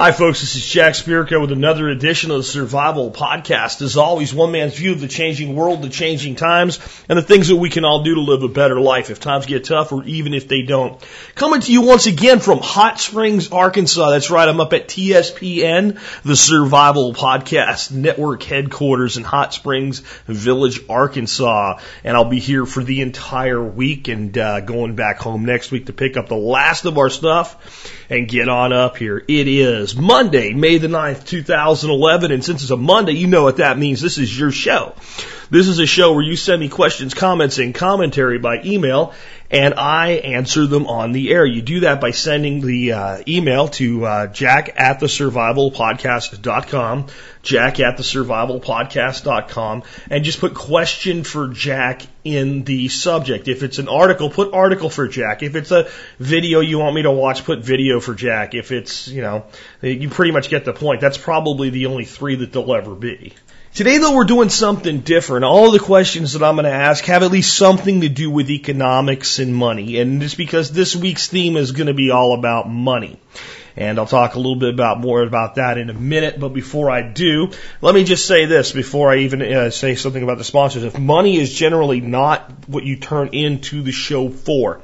Hi, folks. This is Jack Spirko with another edition of the Survival Podcast. As always, one man's view of the changing world, the changing times, and the things that we can all do to live a better life if times get tough or even if they don't. Coming to you once again from Hot Springs, Arkansas. That's right. I'm up at TSPN, the Survival Podcast Network headquarters in Hot Springs Village, Arkansas. And I'll be here for the entire week and uh, going back home next week to pick up the last of our stuff and get on up here. It is Monday, May the 9th, 2011. And since it's a Monday, you know what that means. This is your show. This is a show where you send me questions, comments, and commentary by email, and I answer them on the air. You do that by sending the uh, email to uh, jack at the survivalpodcast.com, jack at the survivalpodcast.com, and just put question for Jack in the subject. If it's an article, put article for Jack. If it's a video you want me to watch, put video for Jack. If it's, you know, you pretty much get the point. That's probably the only three that there'll ever be. Today, though, we're doing something different. All the questions that I'm going to ask have at least something to do with economics and money. And it's because this week's theme is going to be all about money. And I'll talk a little bit about more about that in a minute. But before I do, let me just say this before I even uh, say something about the sponsors. If money is generally not what you turn into the show for,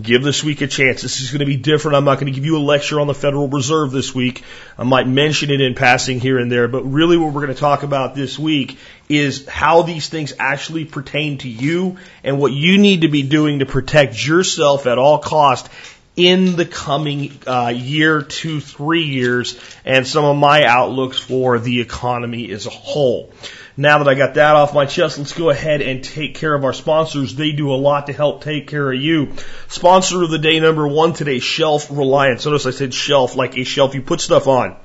give this week a chance. This is going to be different. I'm not going to give you a lecture on the Federal Reserve this week. I might mention it in passing here and there, but really what we're going to talk about this week is how these things actually pertain to you and what you need to be doing to protect yourself at all cost in the coming uh, year, two, three years, and some of my outlooks for the economy as a whole. Now that I got that off my chest, let's go ahead and take care of our sponsors. They do a lot to help take care of you. Sponsor of the day number one today, Shelf Reliance. Notice I said shelf like a shelf you put stuff on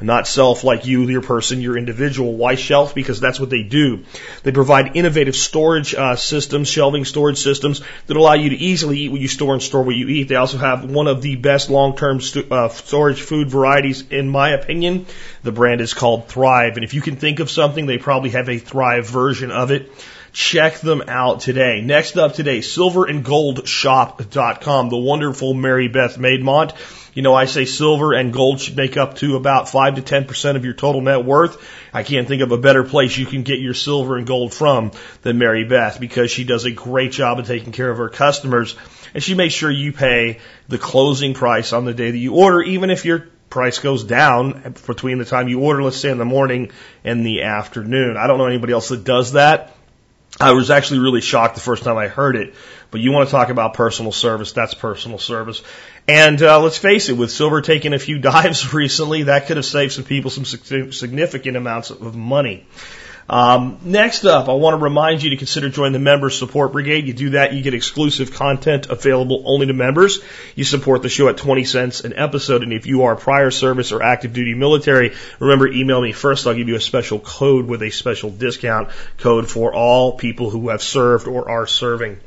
not self like you, your person, your individual. Why shelf? Because that's what they do. They provide innovative storage uh, systems, shelving storage systems that allow you to easily eat what you store and store what you eat. They also have one of the best long-term st- uh, storage food varieties, in my opinion. The brand is called Thrive, and if you can think of something, they probably have a Thrive version of it. Check them out today. Next up today, silverandgoldshop.com. The wonderful Mary Beth Maidmont. You know, I say silver and gold should make up to about 5 to 10% of your total net worth. I can't think of a better place you can get your silver and gold from than Mary Beth because she does a great job of taking care of her customers and she makes sure you pay the closing price on the day that you order, even if your price goes down between the time you order, let's say in the morning and the afternoon. I don't know anybody else that does that. I was actually really shocked the first time I heard it. But you want to talk about personal service, that's personal service. And uh, let's face it, with silver taking a few dives recently, that could have saved some people some significant amounts of money. Um, next up, I want to remind you to consider joining the Member Support Brigade. You do that, you get exclusive content available only to members. You support the show at 20 cents an episode, and if you are prior service or active duty military, remember email me first. I'll give you a special code with a special discount code for all people who have served or are serving.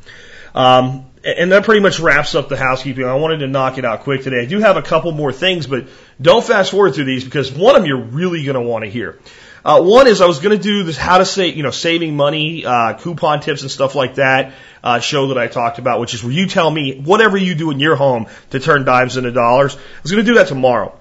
Um, and that pretty much wraps up the housekeeping. I wanted to knock it out quick today. I do have a couple more things, but don't fast forward through these because one of them you're really going to want to hear. Uh, one is I was going to do this how to save, you know, saving money, uh, coupon tips and stuff like that, uh, show that I talked about, which is where you tell me whatever you do in your home to turn dimes into dollars. I was going to do that tomorrow.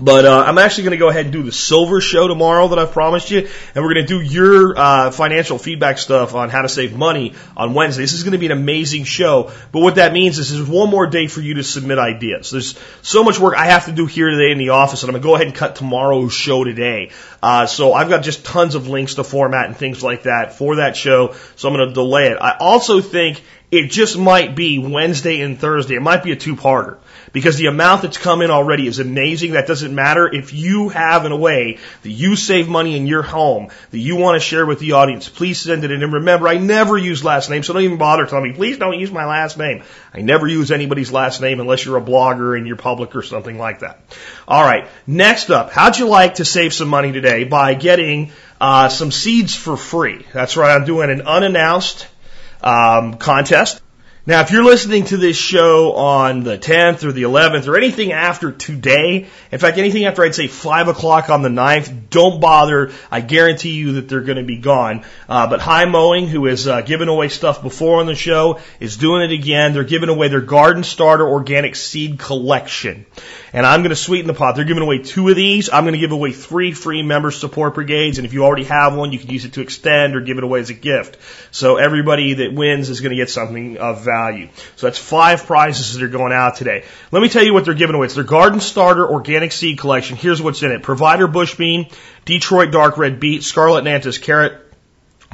But uh, I'm actually going to go ahead and do the silver show tomorrow that I've promised you, and we're going to do your uh, financial feedback stuff on how to save money on Wednesday. This is going to be an amazing show. But what that means is there's one more day for you to submit ideas. There's so much work I have to do here today in the office, and I'm going to go ahead and cut tomorrow's show today. Uh, so I've got just tons of links to format and things like that for that show. So I'm going to delay it. I also think It just might be Wednesday and Thursday. It might be a two-parter because the amount that's come in already is amazing. That doesn't matter if you have in a way that you save money in your home that you want to share with the audience. Please send it in. And remember, I never use last name, so don't even bother telling me, please don't use my last name. I never use anybody's last name unless you're a blogger and you're public or something like that. All right. Next up, how'd you like to save some money today by getting uh, some seeds for free? That's right. I'm doing an unannounced um, contest. Now, if you're listening to this show on the 10th or the 11th or anything after today, in fact, anything after I'd say 5 o'clock on the 9th, don't bother. I guarantee you that they're going to be gone. Uh, but High Mowing, who has uh, given away stuff before on the show, is doing it again. They're giving away their Garden Starter Organic Seed Collection. And I'm going to sweeten the pot. They're giving away two of these. I'm going to give away three free member support brigades. And if you already have one, you can use it to extend or give it away as a gift. So everybody that wins is going to get something of value. So that's five prizes that are going out today. Let me tell you what they're giving away. It's their Garden Starter Organic Seed Collection. Here's what's in it. Provider Bush Bean, Detroit Dark Red Beet, Scarlet Nantes Carrot,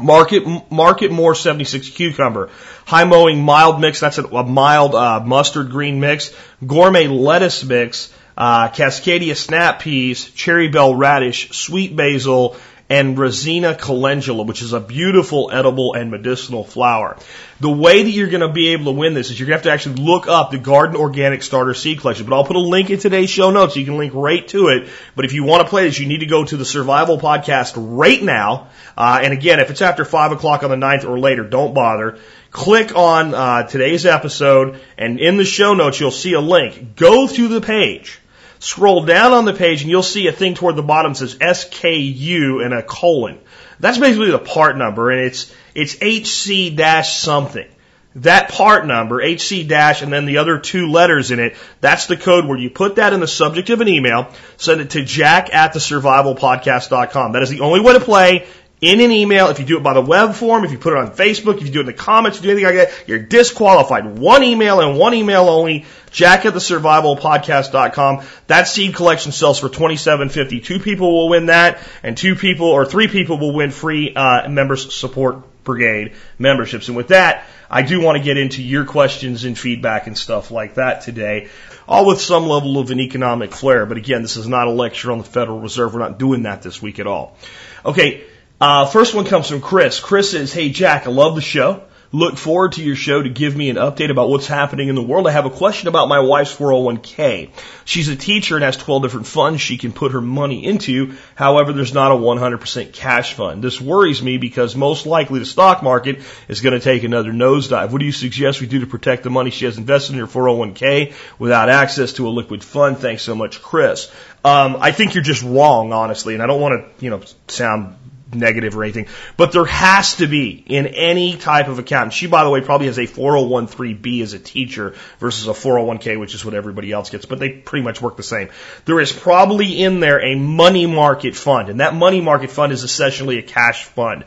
Market Market More 76 cucumber, high mowing mild mix. That's a, a mild uh, mustard green mix. Gourmet lettuce mix. Uh, Cascadia snap peas, Cherry Belle radish, sweet basil, and Resina calendula, which is a beautiful edible and medicinal flower. The way that you're going to be able to win this is you're going to have to actually look up the Garden Organic Starter Seed Collection. But I'll put a link in today's show notes. You can link right to it. But if you want to play this, you need to go to the Survival Podcast right now. Uh, and again, if it's after 5 o'clock on the 9th or later, don't bother. Click on uh, today's episode, and in the show notes, you'll see a link. Go through the page Scroll down on the page and you'll see a thing toward the bottom that says SKU and a colon. That's basically the part number and it's, it's HC dash something. That part number, HC dash, and then the other two letters in it, that's the code where you put that in the subject of an email, send it to jack at the survivalpodcast.com. That is the only way to play in an email. If you do it by the web form, if you put it on Facebook, if you do it in the comments, you do anything like that, you're disqualified. One email and one email only. Jack at the survivalpodcast.com. That seed collection sells for twenty seven fifty. Two people will win that, and two people or three people will win free uh, members support brigade memberships. And with that, I do want to get into your questions and feedback and stuff like that today, all with some level of an economic flair. But again, this is not a lecture on the Federal Reserve. We're not doing that this week at all. Okay. Uh, first one comes from Chris. Chris says, Hey Jack, I love the show. Look forward to your show to give me an update about what's happening in the world. I have a question about my wife's 401k. She's a teacher and has 12 different funds she can put her money into. However, there's not a 100% cash fund. This worries me because most likely the stock market is going to take another nosedive. What do you suggest we do to protect the money she has invested in her 401k without access to a liquid fund? Thanks so much, Chris. Um, I think you're just wrong, honestly, and I don't want to, you know, sound negative or anything, but there has to be in any type of account. And she, by the way, probably has a 403b as a teacher versus a 401k, which is what everybody else gets, but they pretty much work the same. There is probably in there a money market fund, and that money market fund is essentially a cash fund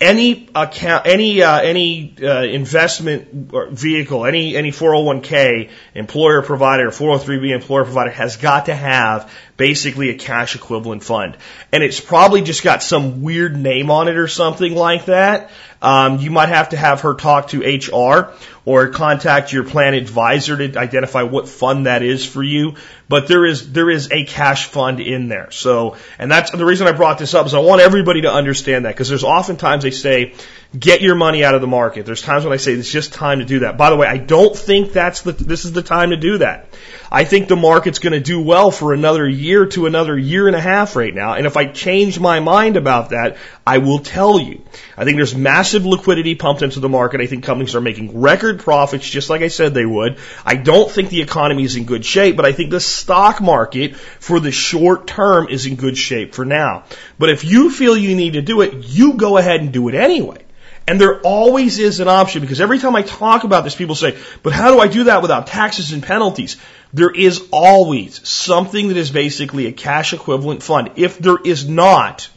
any account, any uh, any uh, investment vehicle, any any 401k employer provider, 403b employer provider has got to have basically a cash equivalent fund, and it's probably just got some weird name on it or something like that. Um, you might have to have her talk to HR or contact your plan advisor to identify what fund that is for you. But there is there is a cash fund in there. So, and that's the reason I brought this up is I want everybody to understand that because there's oftentimes they say get your money out of the market. There's times when I say it's just time to do that. By the way, I don't think that's the this is the time to do that. I think the market's going to do well for another year to another year and a half right now. And if I change my mind about that, I will tell you. I think there's massive liquidity pumped into the market. I think companies are making record profits just like I said they would. I don't think the economy is in good shape, but I think the stock market for the short term is in good shape for now. But if you feel you need to do it, you go ahead and do it anyway. And there always is an option because every time I talk about this, people say, but how do I do that without taxes and penalties? There is always something that is basically a cash equivalent fund. If there is not,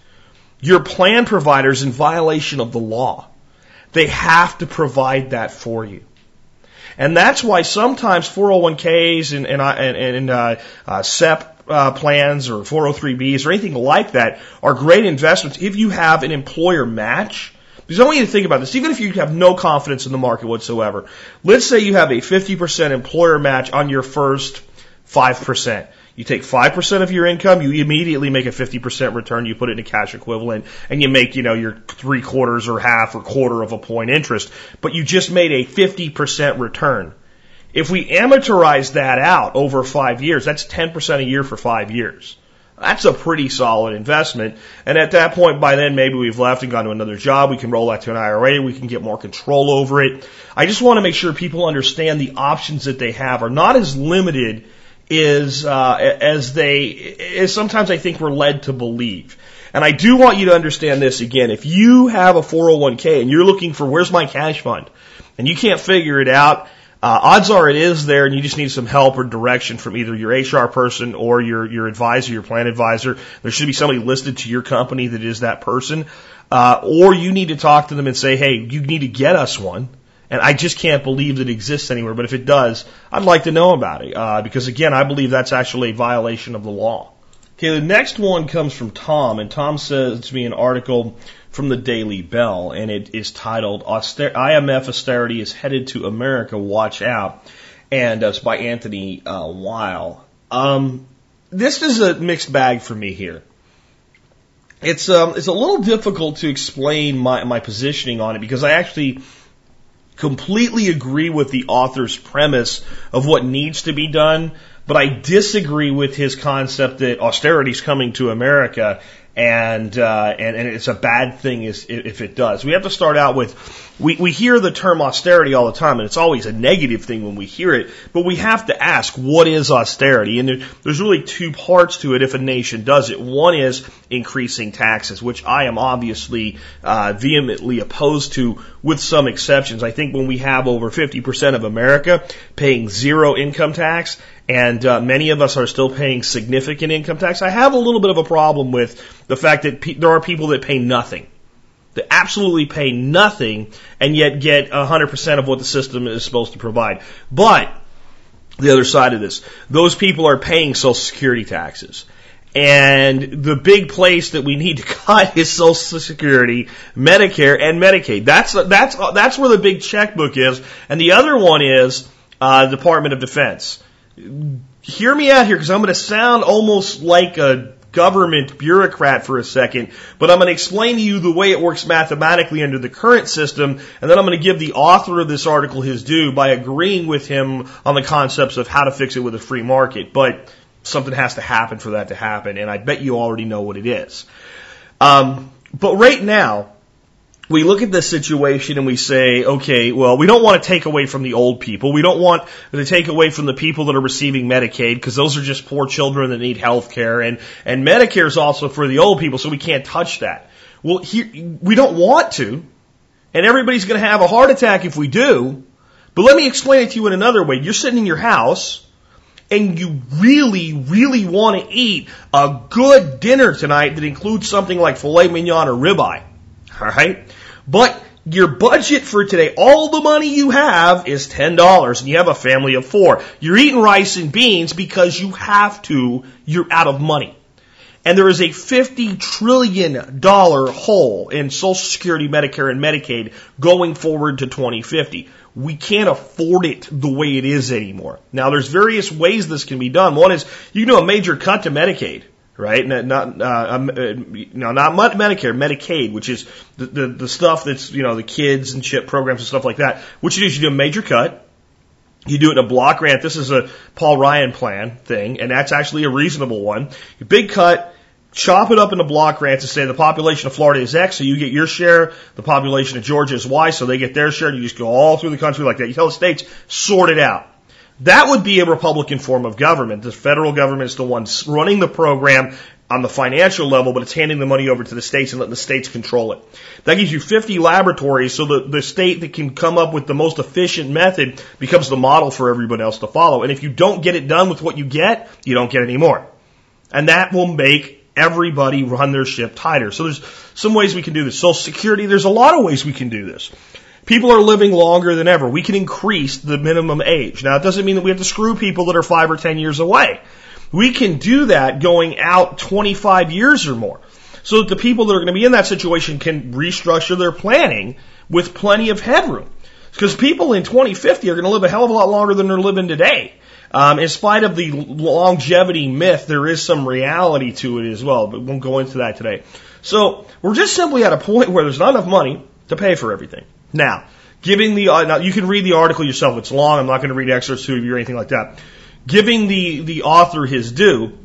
your plan provider is in violation of the law. They have to provide that for you. And that's why sometimes 401ks and, and, and, and uh, uh, SEP uh, plans or 403bs or anything like that are great investments if you have an employer match Because I want you to think about this. Even if you have no confidence in the market whatsoever, let's say you have a 50% employer match on your first 5%. You take 5% of your income, you immediately make a 50% return, you put it in a cash equivalent, and you make, you know, your three quarters or half or quarter of a point interest. But you just made a 50% return. If we amortize that out over five years, that's 10% a year for five years. That's a pretty solid investment. And at that point, by then, maybe we've left and gone to another job. We can roll that to an IRA. We can get more control over it. I just want to make sure people understand the options that they have are not as limited as, uh, as they, as sometimes I think we're led to believe. And I do want you to understand this again. If you have a 401k and you're looking for where's my cash fund and you can't figure it out, uh, odds are it is there, and you just need some help or direction from either your HR person or your your advisor, your plan advisor. There should be somebody listed to your company that is that person, uh, or you need to talk to them and say, "Hey, you need to get us one." And I just can't believe that it exists anywhere. But if it does, I'd like to know about it uh, because again, I believe that's actually a violation of the law. Okay, the next one comes from Tom, and Tom says to me an article from the Daily Bell, and it is titled Auster- IMF Austerity is Headed to America, Watch Out. And uh, it's by Anthony uh, Wile. Um, this is a mixed bag for me here. It's um, it's a little difficult to explain my, my positioning on it because I actually completely agree with the author's premise of what needs to be done, but I disagree with his concept that austerity is coming to America and uh, and and it's a bad thing is if it does. We have to start out with we we hear the term austerity all the time, and it's always a negative thing when we hear it. But we have to ask what is austerity, and there, there's really two parts to it if a nation does it. One is increasing taxes, which I am obviously uh, vehemently opposed to, with some exceptions. I think when we have over 50% of America paying zero income tax and uh, many of us are still paying significant income tax. I have a little bit of a problem with the fact that pe- there are people that pay nothing, that absolutely pay nothing, and yet get 100% of what the system is supposed to provide. But the other side of this, those people are paying Social Security taxes. And the big place that we need to cut is Social Security, Medicare, and Medicaid. That's that's that's where the big checkbook is. And the other one is uh, Department of Defense hear me out here because I'm going to sound almost like a government bureaucrat for a second, but I'm going to explain to you the way it works mathematically under the current system, and then I'm going to give the author of this article his due by agreeing with him on the concepts of how to fix it with a free market. But something has to happen for that to happen, and I bet you already know what it is. Um, but right now, we look at this situation and we say, okay, well, we don't want to take away from the old people. We don't want to take away from the people that are receiving Medicaid because those are just poor children that need health care. And, and Medicare is also for the old people, so we can't touch that. Well, here, we don't want to. And everybody's going to have a heart attack if we do. But let me explain it to you in another way. You're sitting in your house and you really, really want to eat a good dinner tonight that includes something like filet mignon or ribeye. All right? But your budget for today, all the money you have is $10 and you have a family of four. You're eating rice and beans because you have to, you're out of money. And there is a $50 trillion hole in Social Security, Medicare, and Medicaid going forward to 2050. We can't afford it the way it is anymore. Now there's various ways this can be done. One is you can do a major cut to Medicaid right? Not, uh, um, uh, no, not Medicare, Medicaid, which is the, the, the stuff that's, you know, the kids and chip programs and stuff like that. What you do is you do a major cut. You do it in a block grant. This is a Paul Ryan plan thing, and that's actually a reasonable one. big cut, chop it up into block grants and say the population of Florida is X, so you get your share, the population of Georgia is Y, so they get their share, you just go all through the country like that. You tell the states, sort it out. That would be a Republican form of government. The federal government is the one running the program on the financial level, but it's handing the money over to the states and letting the states control it. That gives you 50 laboratories so the, the state that can come up with the most efficient method becomes the model for everyone else to follow. And if you don't get it done with what you get, you don't get any more. And that will make everybody run their ship tighter. So there's some ways we can do this. Social Security, there's a lot of ways we can do this. People are living longer than ever. We can increase the minimum age. Now, it doesn't mean that we have to screw people that are five or ten years away. We can do that going out 25 years or more. so that the people that are going to be in that situation can restructure their planning with plenty of headroom. Because people in 2050 are going to live a hell of a lot longer than they're living today. Um, in spite of the longevity myth, there is some reality to it as well, but we won't go into that today. So we're just simply at a point where there's not enough money to pay for everything. Now, giving the uh, now you can read the article yourself. It's long. I'm not going to read excerpts to you or anything like that. Giving the the author his due,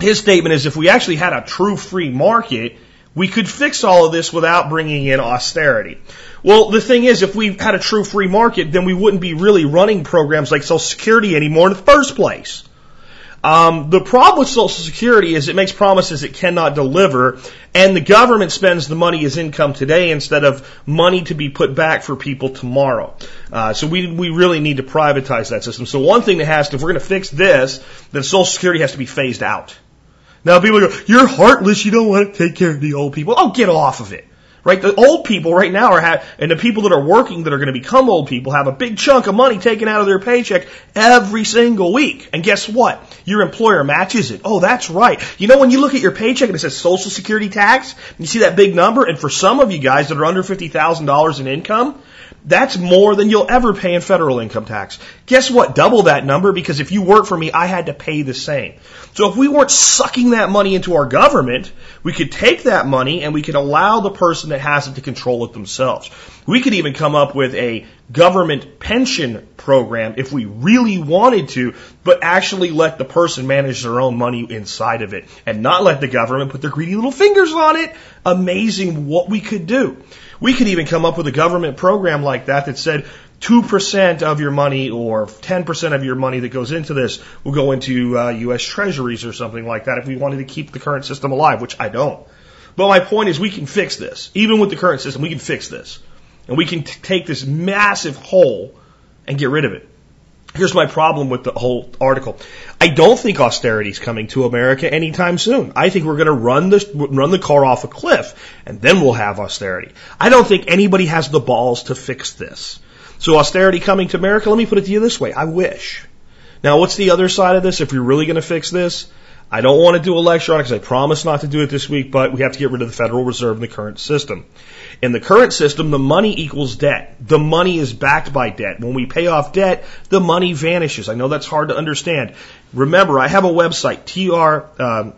his statement is if we actually had a true free market, we could fix all of this without bringing in austerity. Well, the thing is, if we had a true free market, then we wouldn't be really running programs like Social Security anymore in the first place. Um, the problem with Social Security is it makes promises it cannot deliver, and the government spends the money as income today instead of money to be put back for people tomorrow. Uh, so we we really need to privatize that system. So one thing that has to, if we're going to fix this, then Social Security has to be phased out. Now people go, you're heartless. You don't want to take care of the old people. Oh, get off of it. Right? The old people right now are have, and the people that are working that are going to become old people have a big chunk of money taken out of their paycheck every single week. And guess what? Your employer matches it. Oh, that's right. You know, when you look at your paycheck and it says social security tax, you see that big number, and for some of you guys that are under $50,000 in income, that's more than you'll ever pay in federal income tax. Guess what? Double that number because if you work for me, I had to pay the same. So if we weren't sucking that money into our government, we could take that money and we could allow the person that has it to control it themselves. We could even come up with a government pension program if we really wanted to, but actually let the person manage their own money inside of it and not let the government put their greedy little fingers on it. Amazing what we could do. We could even come up with a government program like that that said 2% of your money or 10% of your money that goes into this will go into uh, U.S. treasuries or something like that if we wanted to keep the current system alive, which I don't. But my point is we can fix this. Even with the current system, we can fix this. And we can t- take this massive hole and get rid of it. Here's my problem with the whole article. I don't think austerity is coming to America anytime soon. I think we're going to run the run the car off a cliff, and then we'll have austerity. I don't think anybody has the balls to fix this. So austerity coming to America. Let me put it to you this way: I wish. Now, what's the other side of this? If we're really going to fix this, I don't want to do a lecture on it because I promised not to do it this week, but we have to get rid of the Federal Reserve and the current system. In the current system, the money equals debt. The money is backed by debt. When we pay off debt, the money vanishes. I know that's hard to understand. Remember, I have a website, tr, um,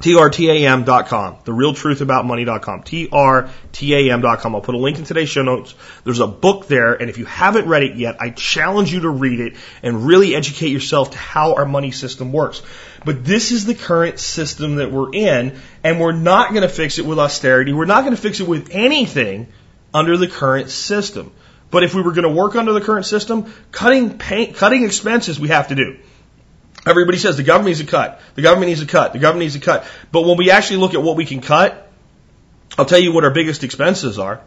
trtam.com, therealtruthaboutmoney.com, trtam.com. I'll put a link in today's show notes. There's a book there, and if you haven't read it yet, I challenge you to read it and really educate yourself to how our money system works. But this is the current system that we're in, and we're not going to fix it with austerity. We're not going to fix it with anything under the current system. But if we were going to work under the current system, cutting pay, cutting expenses we have to do. Everybody says the government needs a cut. The government needs a cut. The government needs a cut. But when we actually look at what we can cut, I'll tell you what our biggest expenses are.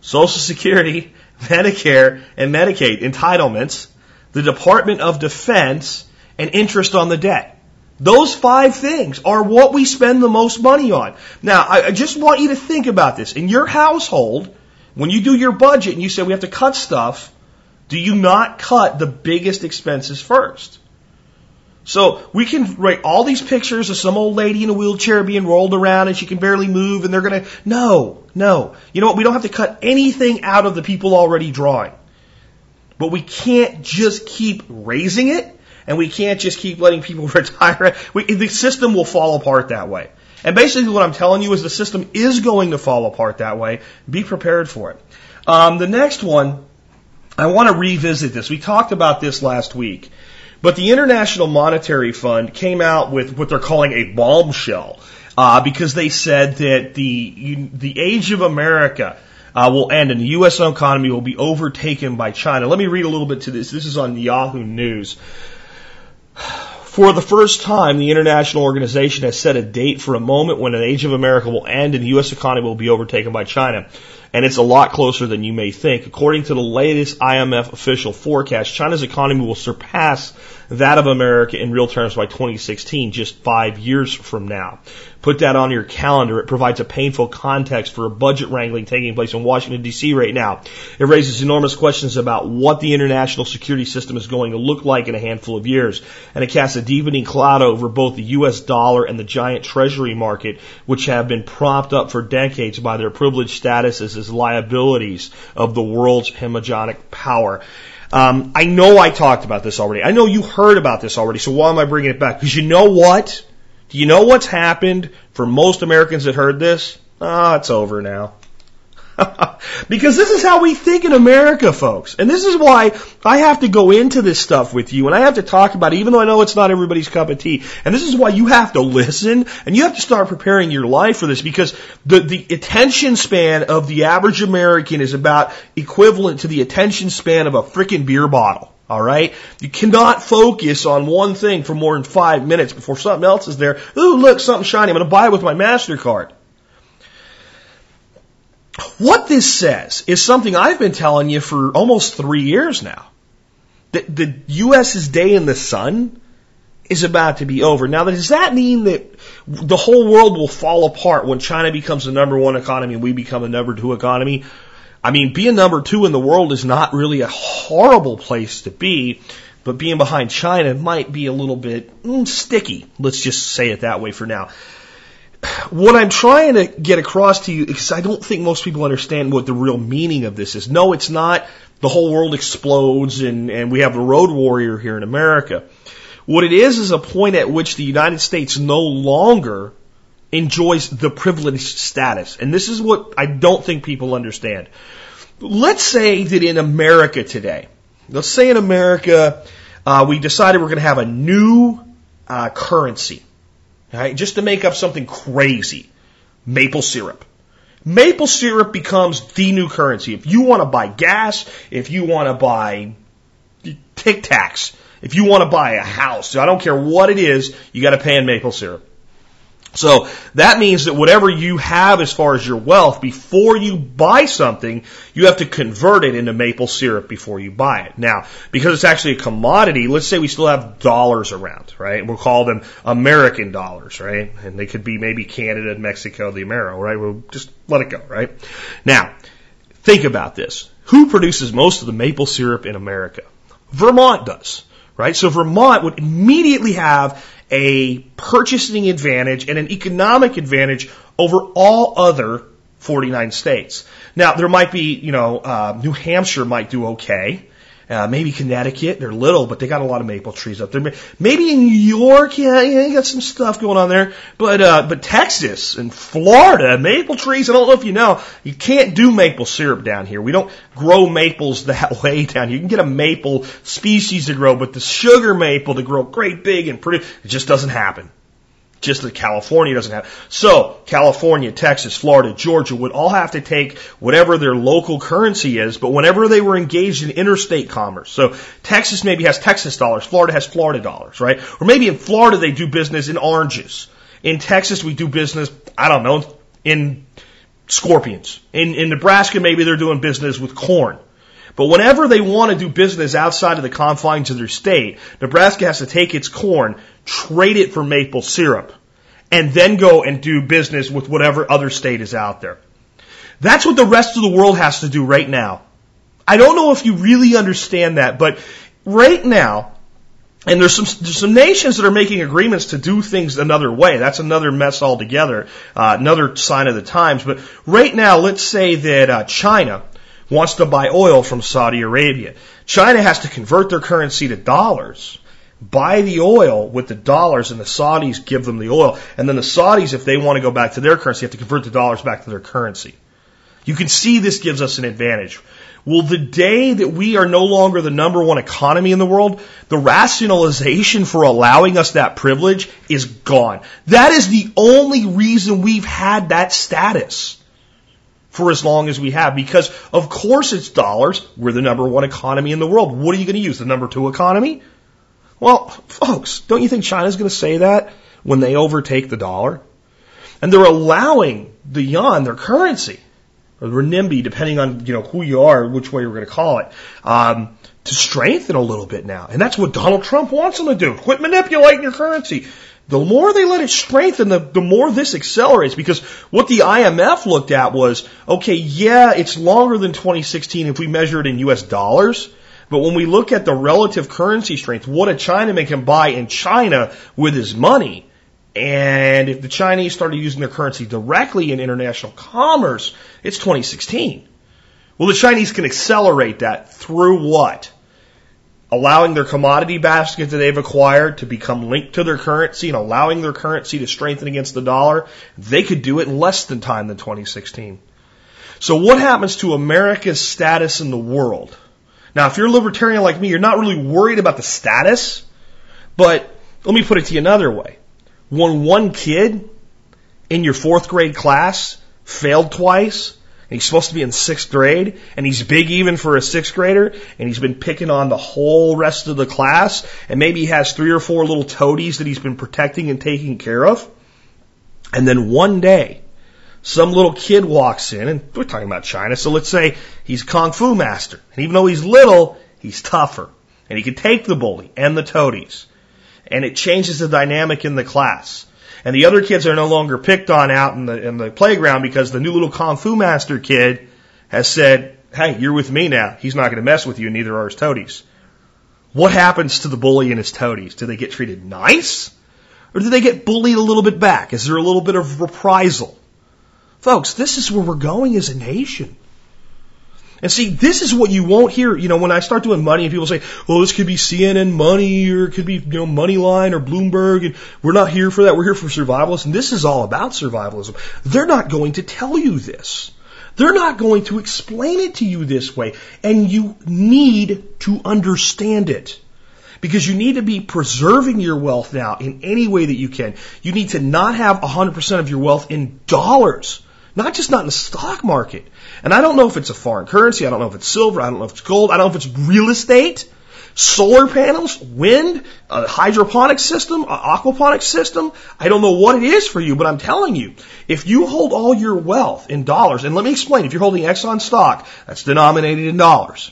Social Security, Medicare, and Medicaid entitlements, the Department of Defense, and interest on the debt. Those five things are what we spend the most money on. Now, I just want you to think about this. In your household, when you do your budget and you say we have to cut stuff, do you not cut the biggest expenses first? So we can write all these pictures of some old lady in a wheelchair being rolled around and she can barely move and they're going to, no, no. You know what? We don't have to cut anything out of the people already drawing. But we can't just keep raising it and we can't just keep letting people retire. We, the system will fall apart that way. And basically what I'm telling you is the system is going to fall apart that way. Be prepared for it. Um, the next one, I want to revisit this. We talked about this last week. But the International Monetary Fund came out with what they're calling a bombshell uh, because they said that the the age of America uh, will end and the U.S. economy will be overtaken by China. Let me read a little bit to this. This is on Yahoo News. For the first time, the international organization has set a date for a moment when an age of America will end and the U.S. economy will be overtaken by China. And it's a lot closer than you may think. According to the latest IMF official forecast, China's economy will surpass that of America in real terms by 2016, just five years from now. Put that on your calendar. It provides a painful context for a budget wrangling taking place in Washington DC right now. It raises enormous questions about what the international security system is going to look like in a handful of years. And it casts a deepening cloud over both the US dollar and the giant treasury market, which have been propped up for decades by their privileged statuses as liabilities of the world's hegemonic power. Um, I know I talked about this already. I know you heard about this already. So why am I bringing it back? Because you know what? Do you know what's happened for most Americans that heard this? Ah, oh, it's over now. because this is how we think in America, folks. And this is why I have to go into this stuff with you and I have to talk about it, even though I know it's not everybody's cup of tea. And this is why you have to listen and you have to start preparing your life for this because the, the attention span of the average American is about equivalent to the attention span of a freaking beer bottle. All right? You cannot focus on one thing for more than five minutes before something else is there. Ooh, look, something shiny. I'm going to buy it with my MasterCard. What this says is something I've been telling you for almost three years now. That the U.S.'s day in the sun is about to be over. Now, does that mean that the whole world will fall apart when China becomes the number one economy and we become the number two economy? I mean, being number two in the world is not really a horrible place to be, but being behind China might be a little bit mm, sticky. Let's just say it that way for now what I'm trying to get across to you, because I don't think most people understand what the real meaning of this is. No, it's not the whole world explodes and, and we have a road warrior here in America. What it is is a point at which the United States no longer enjoys the privileged status. And this is what I don't think people understand. Let's say that in America today, let's say in America, uh, we decided we're going to have a new uh, currency. Right? Just to make up something crazy. Maple syrup. Maple syrup becomes the new currency. If you want to buy gas, if you want to buy Tic Tacs, if you want to buy a house, I don't care what it is, you got to pay in maple syrup. So that means that whatever you have as far as your wealth, before you buy something, you have to convert it into maple syrup before you buy it. Now, because it's actually a commodity, let's say we still have dollars around, right? We'll call them American dollars, right? And they could be maybe Canada, Mexico, the Amero, right? We'll just let it go, right? Now, think about this. Who produces most of the maple syrup in America? Vermont does, right? So Vermont would immediately have a purchasing advantage and an economic advantage over all other 49 states. Now, there might be, you know, uh, New Hampshire might do okay. Uh, maybe Connecticut, they're little, but they got a lot of maple trees up there. Maybe in New York, yeah, yeah, you got some stuff going on there. But, uh, but Texas and Florida, maple trees, I don't know if you know, you can't do maple syrup down here. We don't grow maples that way down here. You can get a maple species to grow, but the sugar maple to grow great big and pretty, it just doesn't happen just that California doesn't have. So California, Texas, Florida, Georgia would all have to take whatever their local currency is, but whenever they were engaged in interstate commerce. So Texas maybe has Texas dollars, Florida has Florida dollars, right? Or maybe in Florida they do business in oranges. In Texas we do business, I don't know, in scorpions. In, in Nebraska maybe they're doing business with corn. But whenever they want to do business outside of the confines of their state, Nebraska has to take its corn, trade it for maple syrup, and then go and do business with whatever other state is out there. That's what the rest of the world has to do right now. I don't know if you really understand that, but right now, and there's some there's some nations that are making agreements to do things another way. That's another mess altogether, uh, another sign of the times. But right now, let's say that uh, China wants to buy oil from Saudi Arabia. China has to convert their currency to dollars, buy the oil with the dollars, and the Saudis give them the oil. And then the Saudis, if they want to go back to their currency, have to convert the dollars back to their currency. You can see this gives us an advantage. Well, the day that we are no longer the number one economy in the world, the rationalization for allowing us that privilege is gone. That is the only reason we've had that status for as long as we have because of course it's dollars. We're the number one economy in the world. What are you going to use? The number two economy? Well, folks, don't you think China's going to say that when they overtake the dollar? And they're allowing the yuan, their currency, or the renminbi, depending on you know who you are, which way you're going to call it, um, to strengthen a little bit now. And that's what Donald Trump wants them to do. Quit manipulating your currency. The more they let it strengthen, the, the more this accelerates. Because what the IMF looked at was, okay, yeah, it's longer than 2016 if we measure it in US dollars. But when we look at the relative currency strength, what a Chinaman can buy in China with his money, and if the Chinese started using their currency directly in international commerce, it's 2016. Well, the Chinese can accelerate that through what? Allowing their commodity basket that they've acquired to become linked to their currency and allowing their currency to strengthen against the dollar. They could do it in less than time than 2016. So what happens to America's status in the world? Now, if you're a libertarian like me, you're not really worried about the status, but let me put it to you another way. When one kid in your fourth grade class failed twice, he's supposed to be in sixth grade, and he's big even for a sixth grader, and he's been picking on the whole rest of the class, and maybe he has three or four little toadies that he's been protecting and taking care of. And then one day, some little kid walks in, and we're talking about China, so let's say he's kung fu master. And even though he's little, he's tougher. And he can take the bully and the toadies. And it changes the dynamic in the class. And the other kids are no longer picked on out in the, in the playground because the new little kung fu master kid has said, hey, you're with me now. He's not going to mess with you, neither are his toadies. What happens to the bully and his toadies? Do they get treated nice? Or do they get bullied a little bit back? Is there a little bit of reprisal? Folks, this is where we're going as a nation. And see, this is what you won't hear. You know, when I start doing money and people say, "Well, this could be CNN money or it could be, you know, Moneyline or Bloomberg," and we're not here for that. We're here for survivalism. and this is all about survivalism. They're not going to tell you this. They're not going to explain it to you this way, and you need to understand it. Because you need to be preserving your wealth now in any way that you can. You need to not have 100% of your wealth in dollars. Not just not in the stock market. And I don't know if it's a foreign currency. I don't know if it's silver. I don't know if it's gold. I don't know if it's real estate, solar panels, wind, a hydroponic system, aquaponic system. I don't know what it is for you, but I'm telling you, if you hold all your wealth in dollars, and let me explain, if you're holding Exxon stock, that's denominated in dollars.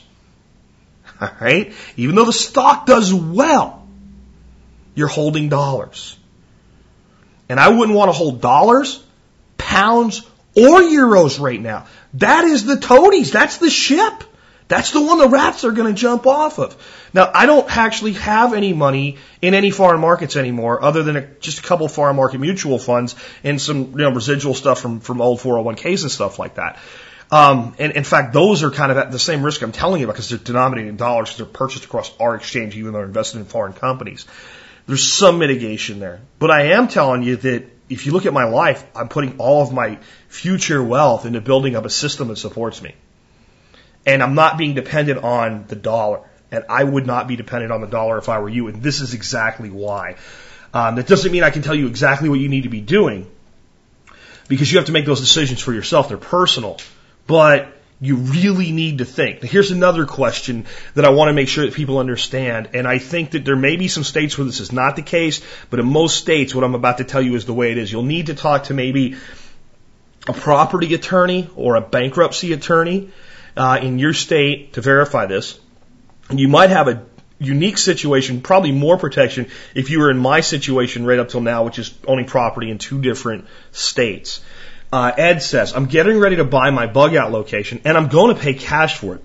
All right? Even though the stock does well, you're holding dollars. And I wouldn't want to hold dollars, pounds, or euros right now. That is the toadies. That's the ship. That's the one the rats are going to jump off of. Now, I don't actually have any money in any foreign markets anymore, other than a, just a couple foreign market mutual funds and some you know, residual stuff from from old 401ks and stuff like that. Um, and in fact, those are kind of at the same risk I'm telling you about because they're denominated in dollars because they're purchased across our exchange, even though they're invested in foreign companies. There's some mitigation there, but I am telling you that if you look at my life, I'm putting all of my future wealth into building up a system that supports me. And I'm not being dependent on the dollar. And I would not be dependent on the dollar if I were you. And this is exactly why. Um, that doesn't mean I can tell you exactly what you need to be doing because you have to make those decisions for yourself. They're personal. But you really need to think. Here's another question that I want to make sure that people understand. And I think that there may be some states where this is not the case, but in most states, what I'm about to tell you is the way it is. You'll need to talk to maybe a property attorney or a bankruptcy attorney uh, in your state to verify this. And you might have a unique situation, probably more protection if you were in my situation right up till now, which is owning property in two different states. Uh, Ed says, I'm getting ready to buy my bug out location and I'm going to pay cash for it.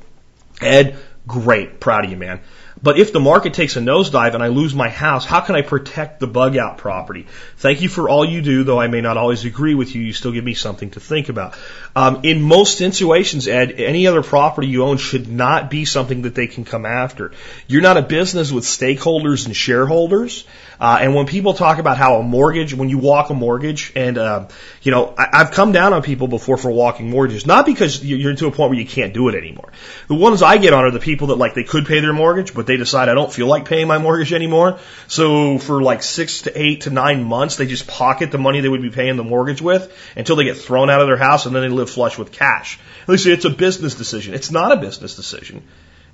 Ed, great. Proud of you, man. But if the market takes a nosedive and I lose my house, how can I protect the bug out property? Thank you for all you do, though I may not always agree with you. You still give me something to think about. Um, in most situations, Ed, any other property you own should not be something that they can come after. You're not a business with stakeholders and shareholders. Uh, and when people talk about how a mortgage, when you walk a mortgage, and uh, you know, I, I've come down on people before for walking mortgages, not because you're to a point where you can't do it anymore. The ones I get on are the people that like they could pay their mortgage, but they decide I don't feel like paying my mortgage anymore. So for like six to eight to nine months, they just pocket the money they would be paying the mortgage with until they get thrown out of their house, and then they live flush with cash. At least it's a business decision. It's not a business decision.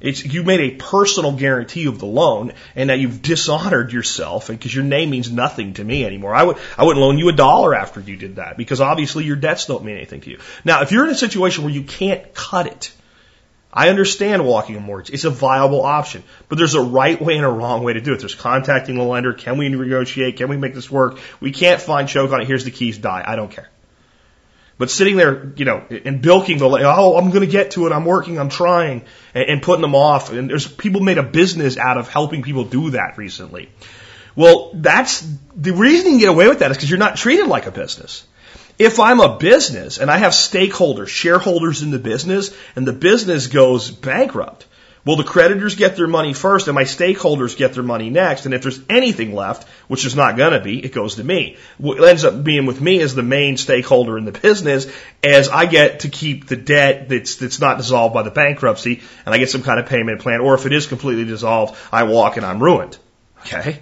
It's, you made a personal guarantee of the loan and now you've dishonored yourself because your name means nothing to me anymore. I would, I wouldn't loan you a dollar after you did that because obviously your debts don't mean anything to you. Now, if you're in a situation where you can't cut it, I understand walking a mortgage. It's a viable option, but there's a right way and a wrong way to do it. There's contacting the lender. Can we negotiate? Can we make this work? We can't find choke on it. Here's the keys. Die. I don't care. But sitting there, you know, and bilking the, like, oh, I'm going to get to it. I'm working. I'm trying and, and putting them off. And there's people made a business out of helping people do that recently. Well, that's the reason you get away with that is because you're not treated like a business. If I'm a business and I have stakeholders, shareholders in the business, and the business goes bankrupt, well, the creditors get their money first and my stakeholders get their money next. And if there's anything left, which is not going to be, it goes to me. What ends up being with me as the main stakeholder in the business as I get to keep the debt that's, that's not dissolved by the bankruptcy and I get some kind of payment plan. Or if it is completely dissolved, I walk and I'm ruined. Okay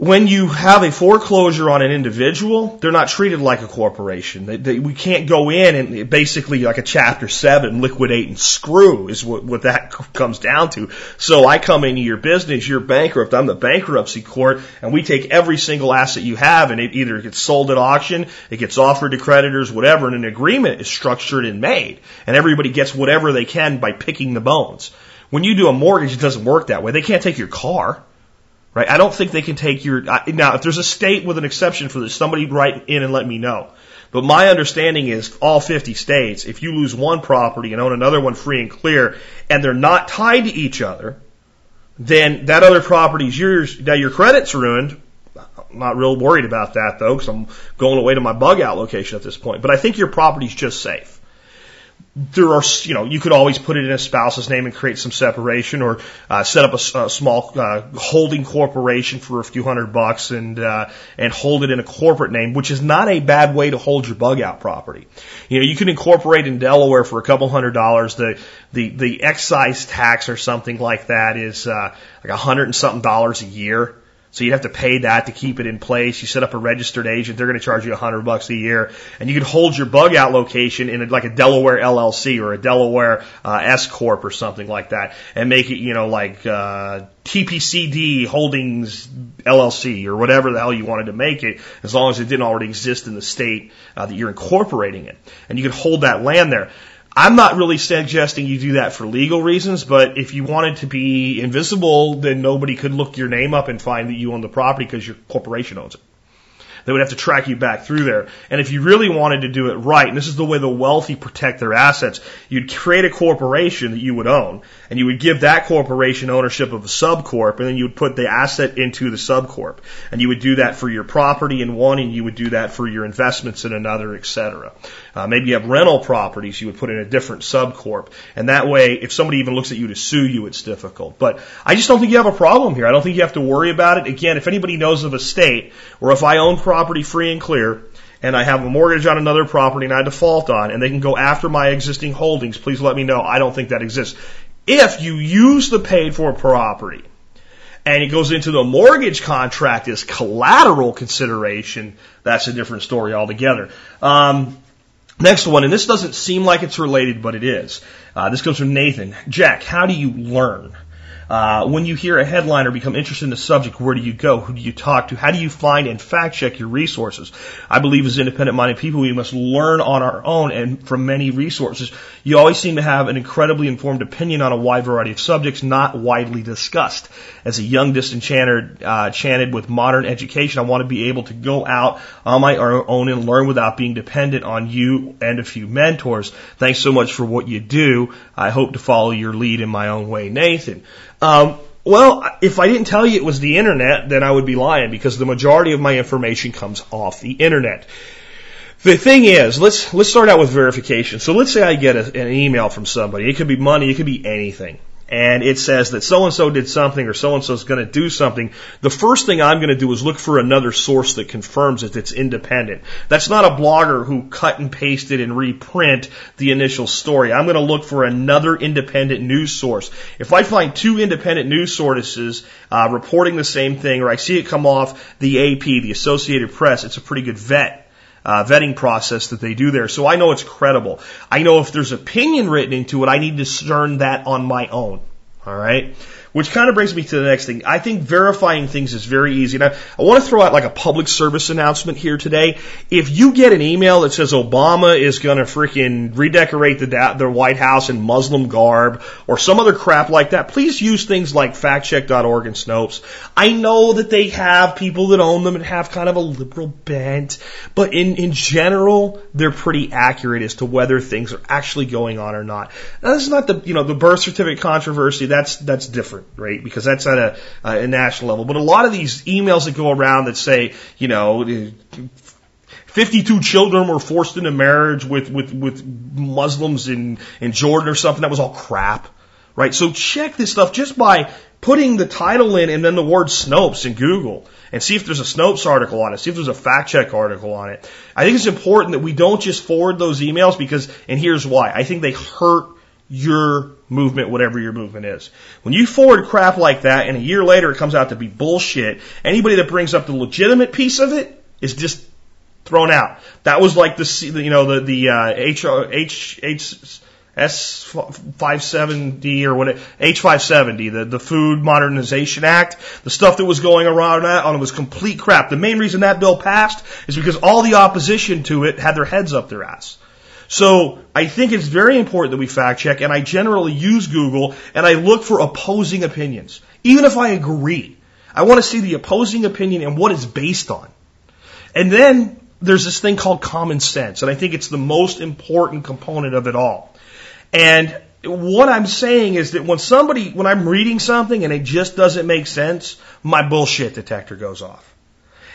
when you have a foreclosure on an individual, they're not treated like a corporation. They, they, we can't go in and basically like a chapter seven liquidate and screw is what, what that comes down to. So I come into your business, you're bankrupt, I'm the bankruptcy court, and we take every single asset you have and it either gets sold at auction, it gets offered to creditors, whatever, and an agreement is structured and made. And everybody gets whatever they can by picking the bones. When you do a mortgage, it doesn't work that way. They can't take your car. Right? I don't think they can take your, now if there's a state with an exception for this, somebody write in and let me know. But my understanding is all 50 states, if you lose one property and own another one free and clear, and they're not tied to each other, then that other property is yours. Now your credit's ruined. I'm not real worried about that though, because I'm going away to my bug out location at this point. But I think your property's just safe there are, you know, you could always put it in a spouse's name and create some separation, or uh, set up a, a small uh, holding corporation for a few hundred bucks and uh, and hold it in a corporate name, which is not a bad way to hold your bug out property. You know, you can incorporate in Delaware for a couple hundred dollars. The the the excise tax or something like that is uh, like a hundred and something dollars a year. So you'd have to pay that to keep it in place. You set up a registered agent. They're going to charge you a hundred bucks a year and you could hold your bug out location in a, like a Delaware LLC or a Delaware, uh, S Corp or something like that and make it, you know, like, uh, TPCD Holdings LLC or whatever the hell you wanted to make it, as long as it didn't already exist in the state uh, that you're incorporating it. And you could hold that land there. I'm not really suggesting you do that for legal reasons, but if you wanted to be invisible, then nobody could look your name up and find that you own the property because your corporation owns it. They would have to track you back through there. And if you really wanted to do it right, and this is the way the wealthy protect their assets, you'd create a corporation that you would own, and you would give that corporation ownership of a subcorp, and then you would put the asset into the subcorp. And you would do that for your property in one, and you would do that for your investments in another, et cetera. Uh, maybe you have rental properties, you would put in a different subcorp. And that way, if somebody even looks at you to sue you, it's difficult. But I just don't think you have a problem here. I don't think you have to worry about it. Again, if anybody knows of a state, or if I own property free and clear, and I have a mortgage on another property and I default on, and they can go after my existing holdings, please let me know. I don't think that exists. If you use the paid for property, and it goes into the mortgage contract as collateral consideration, that's a different story altogether. Um, Next one, and this doesn't seem like it's related, but it is. Uh, this comes from Nathan. Jack, how do you learn? Uh, when you hear a headline or become interested in the subject, where do you go? Who do you talk to? How do you find and fact check your resources? I believe as independent minded people, we must learn on our own and from many resources. You always seem to have an incredibly informed opinion on a wide variety of subjects not widely discussed. As a young disenchanted, uh, chanted with modern education, I want to be able to go out on my own and learn without being dependent on you and a few mentors. Thanks so much for what you do. I hope to follow your lead in my own way, Nathan. Um, well, if I didn't tell you it was the internet, then I would be lying because the majority of my information comes off the internet. The thing is, let's let's start out with verification. So let's say I get a, an email from somebody. It could be money. It could be anything and it says that so and so did something or so and so is going to do something, the first thing I'm going to do is look for another source that confirms it that's independent. That's not a blogger who cut and pasted and reprint the initial story. I'm going to look for another independent news source. If I find two independent news sources uh, reporting the same thing, or I see it come off the AP, the Associated Press, it's a pretty good vet uh, vetting process that they do there. So I know it's credible. I know if there's opinion written into it, I need to discern that on my own. All right. Which kind of brings me to the next thing. I think verifying things is very easy. I, I want to throw out like a public service announcement here today. If you get an email that says Obama is going to freaking redecorate the, the White House in Muslim garb or some other crap like that, please use things like factcheck.org and Snopes. I know that they have people that own them and have kind of a liberal bent, but in, in general, they're pretty accurate as to whether things are actually going on or not. Now, this is not the, you know, the birth certificate controversy. That's, that's different different, right? Because that's at a, uh, a national level. But a lot of these emails that go around that say, you know, 52 children were forced into marriage with, with, with Muslims in, in Jordan or something, that was all crap, right? So check this stuff just by putting the title in and then the word Snopes in Google and see if there's a Snopes article on it, see if there's a fact check article on it. I think it's important that we don't just forward those emails because, and here's why. I think they hurt your movement, whatever your movement is. When you forward crap like that and a year later it comes out to be bullshit, anybody that brings up the legitimate piece of it is just thrown out. That was like the, you know, the, the, uh, H, H, H, S57D or what H570, the, the Food Modernization Act, the stuff that was going around that on it was complete crap. The main reason that bill passed is because all the opposition to it had their heads up their ass. So I think it's very important that we fact check, and I generally use Google and I look for opposing opinions. Even if I agree, I want to see the opposing opinion and what it's based on. And then there's this thing called common sense, and I think it's the most important component of it all. And what I'm saying is that when somebody, when I'm reading something and it just doesn't make sense, my bullshit detector goes off.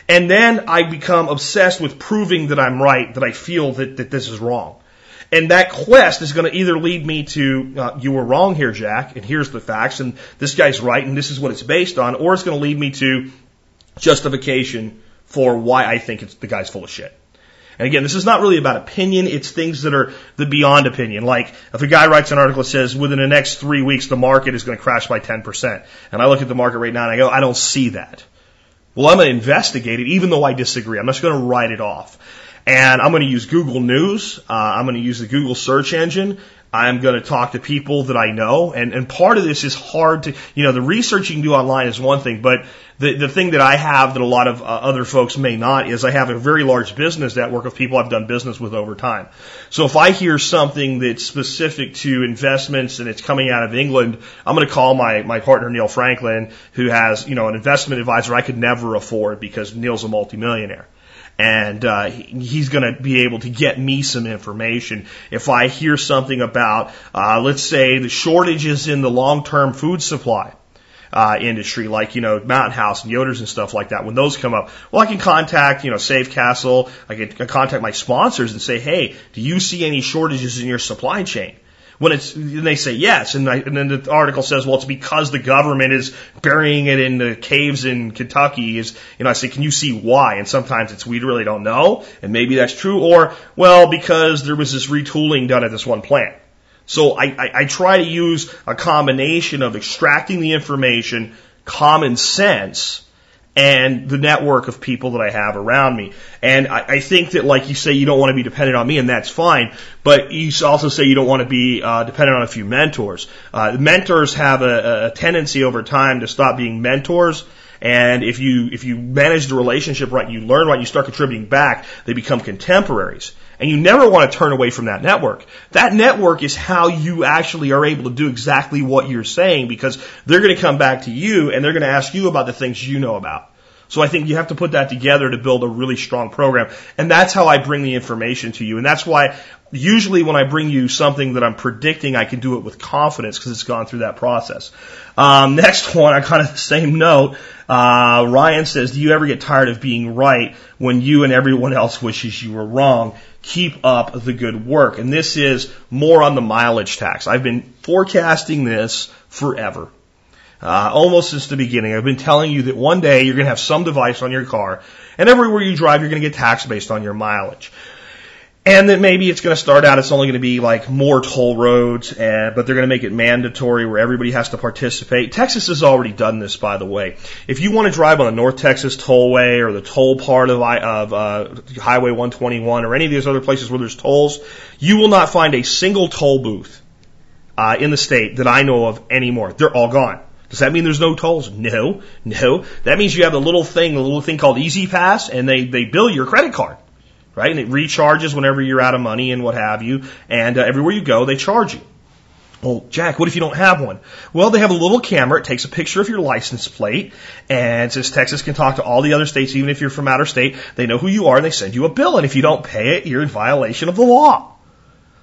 And then I become obsessed with proving that I'm right, that I feel that, that this is wrong. And that quest is going to either lead me to, uh, you were wrong here, Jack, and here's the facts, and this guy's right, and this is what it's based on, or it's going to lead me to justification for why I think it's, the guy's full of shit. And again, this is not really about opinion. It's things that are the beyond opinion. Like if a guy writes an article that says within the next three weeks the market is going to crash by 10%. And I look at the market right now and I go, I don't see that. Well, I'm going to investigate it even though I disagree. I'm just going to write it off. And I'm going to use Google News. Uh, I'm going to use the Google search engine. I'm going to talk to people that I know. And, and part of this is hard to, you know, the research you can do online is one thing, but the, the thing that I have that a lot of uh, other folks may not is I have a very large business network of people I've done business with over time. So if I hear something that's specific to investments and it's coming out of England, I'm going to call my, my partner Neil Franklin, who has, you know, an investment advisor I could never afford because Neil's a multimillionaire and uh, he's going to be able to get me some information. If I hear something about, uh, let's say, the shortages in the long-term food supply. Uh, industry, like, you know, Mountain House and Yoder's and stuff like that, when those come up, well, I can contact, you know, Safecastle, I can contact my sponsors and say, hey, do you see any shortages in your supply chain? When it's, and they say yes, and, I, and then the article says, well, it's because the government is burying it in the caves in Kentucky. Is you know, I say, can you see why? And sometimes it's we really don't know, and maybe that's true, or well, because there was this retooling done at this one plant. So I, I, I try to use a combination of extracting the information, common sense, and the network of people that I have around me. And I, I think that, like you say, you don't want to be dependent on me, and that's fine. But you also say you don't want to be uh, dependent on a few mentors. Uh, mentors have a, a tendency over time to stop being mentors. And if you if you manage the relationship right, you learn right, you start contributing back, they become contemporaries. And you never want to turn away from that network. That network is how you actually are able to do exactly what you're saying because they're going to come back to you and they're going to ask you about the things you know about. So I think you have to put that together to build a really strong program. And that's how I bring the information to you. And that's why usually when I bring you something that I'm predicting, I can do it with confidence because it's gone through that process. Um, next one, I kind of the same note. Uh, Ryan says, do you ever get tired of being right when you and everyone else wishes you were wrong? keep up the good work. And this is more on the mileage tax. I've been forecasting this forever. Uh, almost since the beginning. I've been telling you that one day you're going to have some device on your car, and everywhere you drive, you're going to get taxed based on your mileage. and that maybe it's going to start out, it's only going to be like more toll roads, and, but they're going to make it mandatory where everybody has to participate. Texas has already done this, by the way. If you want to drive on the North Texas Tollway or the toll part of, of uh, Highway 121 or any of these other places where there's tolls, you will not find a single toll booth uh, in the state that I know of anymore. They're all gone. Does that mean there's no tolls? No, no. That means you have a little thing, a little thing called Easy Pass, and they, they bill your credit card right? And it recharges whenever you're out of money and what have you. And uh, everywhere you go, they charge you. Well, Jack, what if you don't have one? Well, they have a little camera. It takes a picture of your license plate. And since Texas can talk to all the other states, even if you're from outer state, they know who you are and they send you a bill. And if you don't pay it, you're in violation of the law.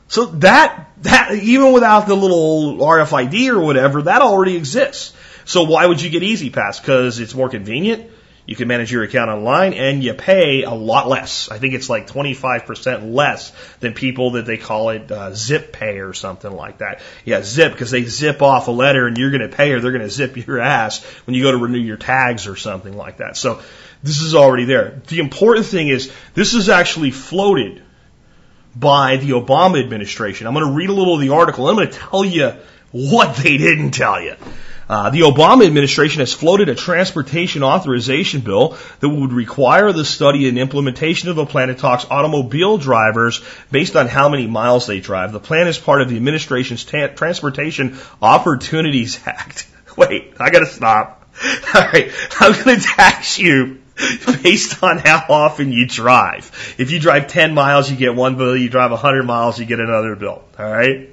So that, that, even without the little RFID or whatever, that already exists. So why would you get Easy Pass? Because it's more convenient you can manage your account online and you pay a lot less. I think it's like 25% less than people that they call it uh, zip pay or something like that. Yeah, zip because they zip off a letter and you're going to pay or they're going to zip your ass when you go to renew your tags or something like that. So this is already there. The important thing is this is actually floated by the Obama administration. I'm going to read a little of the article. I'm going to tell you what they didn't tell you. Uh, the Obama administration has floated a transportation authorization bill that would require the study and implementation of a plan that talks automobile drivers based on how many miles they drive. The plan is part of the administration's ta- Transportation Opportunities Act. Wait, I gotta stop. All right, I'm gonna tax you based on how often you drive. If you drive 10 miles, you get one bill. You drive 100 miles, you get another bill. All right?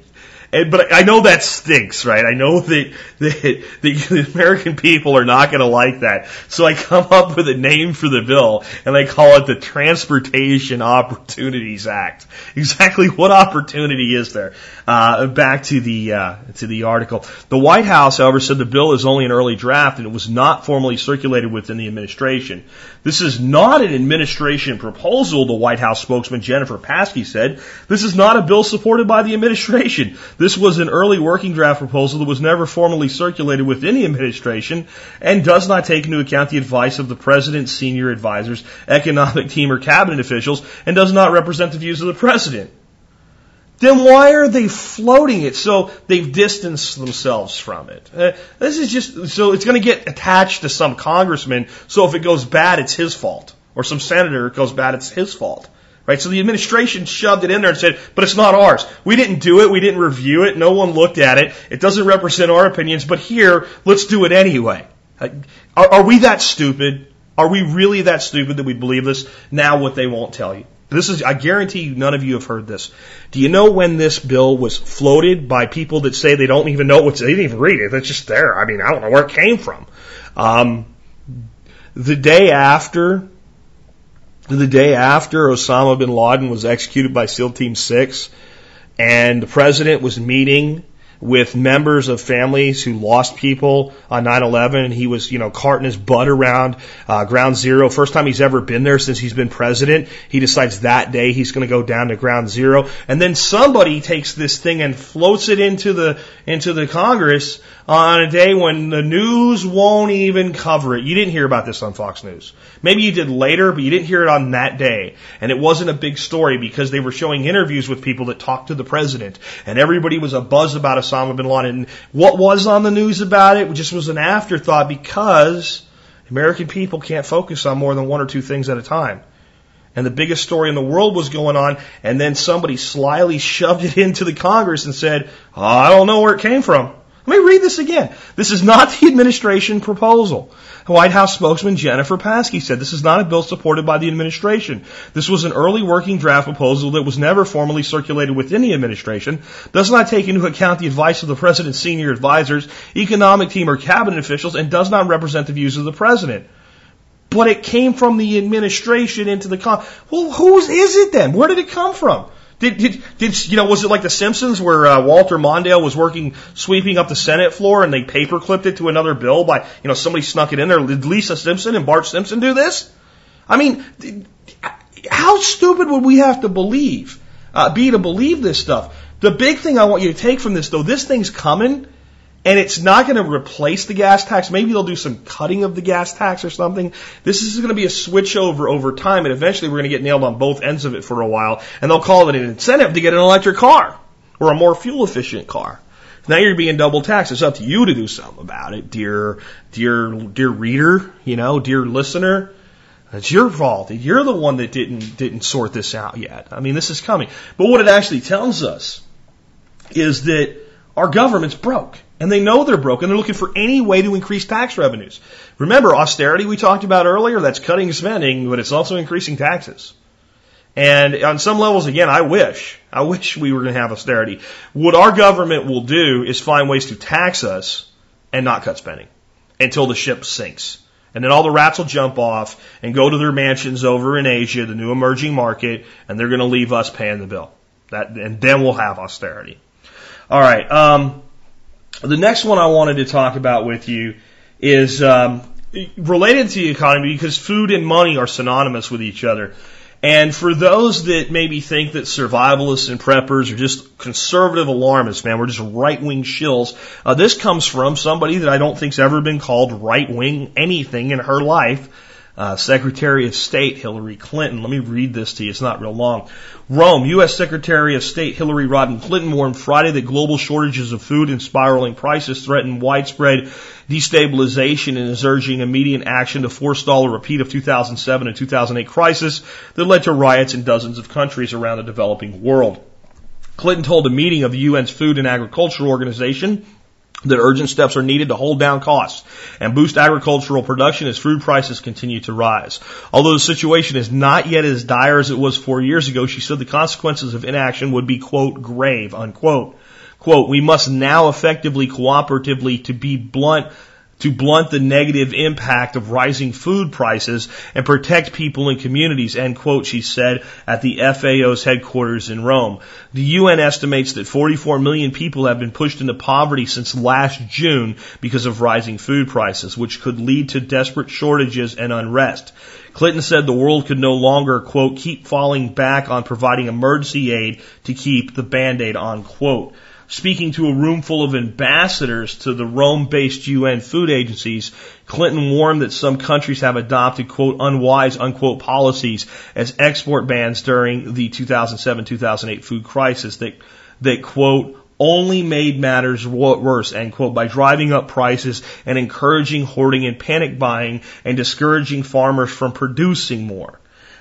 And, but I know that stinks, right? I know that, that, the American people are not going to like that. So I come up with a name for the bill and I call it the Transportation Opportunities Act. Exactly what opportunity is there? Uh, back to the, uh, to the article. The White House, however, said the bill is only an early draft and it was not formally circulated within the administration. This is not an administration proposal, the White House spokesman Jennifer Psaki said. This is not a bill supported by the administration. This was an early working draft proposal that was never formally circulated within the administration and does not take into account the advice of the president's senior advisors, economic team, or cabinet officials, and does not represent the views of the president. Then why are they floating it so they've distanced themselves from it? Uh, this is just, so it's going to get attached to some congressman, so if it goes bad, it's his fault. Or some senator, it goes bad, it's his fault. Right? So the administration shoved it in there and said, but it's not ours. We didn't do it. We didn't review it. No one looked at it. It doesn't represent our opinions, but here, let's do it anyway. Are, are we that stupid? Are we really that stupid that we believe this? Now what they won't tell you. This is, I guarantee you, none of you have heard this. Do you know when this bill was floated by people that say they don't even know what's, they didn't even read it. It's just there. I mean, I don't know where it came from. Um, the day after, the day after Osama bin Laden was executed by SEAL Team 6, and the president was meeting with members of families who lost people on 9/11, and he was, you know, carting his butt around uh, Ground Zero. First time he's ever been there since he's been president. He decides that day he's going to go down to Ground Zero, and then somebody takes this thing and floats it into the into the Congress on a day when the news won't even cover it. You didn't hear about this on Fox News. Maybe you did later, but you didn't hear it on that day. And it wasn't a big story because they were showing interviews with people that talked to the president. And everybody was a buzz about Osama bin Laden. And what was on the news about it just was an afterthought because American people can't focus on more than one or two things at a time. And the biggest story in the world was going on, and then somebody slyly shoved it into the Congress and said, oh, I don't know where it came from. Let me read this again. This is not the administration proposal. White House spokesman Jennifer Psaki said this is not a bill supported by the administration. This was an early working draft proposal that was never formally circulated within the administration, does not take into account the advice of the president's senior advisors, economic team, or cabinet officials, and does not represent the views of the president. But it came from the administration into the con. Well, whose is it then? Where did it come from? Did, did, did, you know, was it like The Simpsons where uh, Walter Mondale was working, sweeping up the Senate floor and they paper clipped it to another bill by, you know, somebody snuck it in there? Did Lisa Simpson and Bart Simpson do this? I mean, how stupid would we have to believe, uh, be to believe this stuff? The big thing I want you to take from this though, this thing's coming And it's not going to replace the gas tax. Maybe they'll do some cutting of the gas tax or something. This is going to be a switch over over time, and eventually we're going to get nailed on both ends of it for a while, and they'll call it an incentive to get an electric car or a more fuel efficient car. Now you're being double taxed. It's up to you to do something about it, dear, dear, dear reader, you know, dear listener. It's your fault. You're the one that didn't didn't sort this out yet. I mean, this is coming. But what it actually tells us is that our government's broke. And they know they're broke and they're looking for any way to increase tax revenues. Remember, austerity we talked about earlier, that's cutting spending, but it's also increasing taxes. And on some levels, again, I wish, I wish we were going to have austerity. What our government will do is find ways to tax us and not cut spending until the ship sinks. And then all the rats will jump off and go to their mansions over in Asia, the new emerging market, and they're going to leave us paying the bill. That, and then we'll have austerity. All right. Um, the next one I wanted to talk about with you is um, related to the economy because food and money are synonymous with each other. And for those that maybe think that survivalists and preppers are just conservative alarmists, man, we're just right wing shills, uh, this comes from somebody that I don't think's ever been called right wing anything in her life uh, Secretary of State Hillary Clinton. Let me read this to you. It's not real long. Rome, U.S. Secretary of State Hillary Rodham Clinton warned Friday that global shortages of food and spiraling prices threaten widespread destabilization and is urging immediate action to forestall a repeat of 2007 and 2008 crisis that led to riots in dozens of countries around the developing world. Clinton told a meeting of the UN's Food and Agriculture Organization that urgent steps are needed to hold down costs and boost agricultural production as food prices continue to rise. Although the situation is not yet as dire as it was four years ago, she said the consequences of inaction would be, quote, grave, unquote. Quote, we must now effectively, cooperatively, to be blunt, to blunt the negative impact of rising food prices and protect people and communities, end quote, she said at the FAO's headquarters in Rome. The UN estimates that 44 million people have been pushed into poverty since last June because of rising food prices, which could lead to desperate shortages and unrest. Clinton said the world could no longer, quote, keep falling back on providing emergency aid to keep the band-aid on, quote speaking to a room full of ambassadors to the Rome-based UN food agencies, Clinton warned that some countries have adopted quote unwise unquote policies as export bans during the 2007-2008 food crisis that that quote only made matters worse, end quote, by driving up prices and encouraging hoarding and panic buying and discouraging farmers from producing more.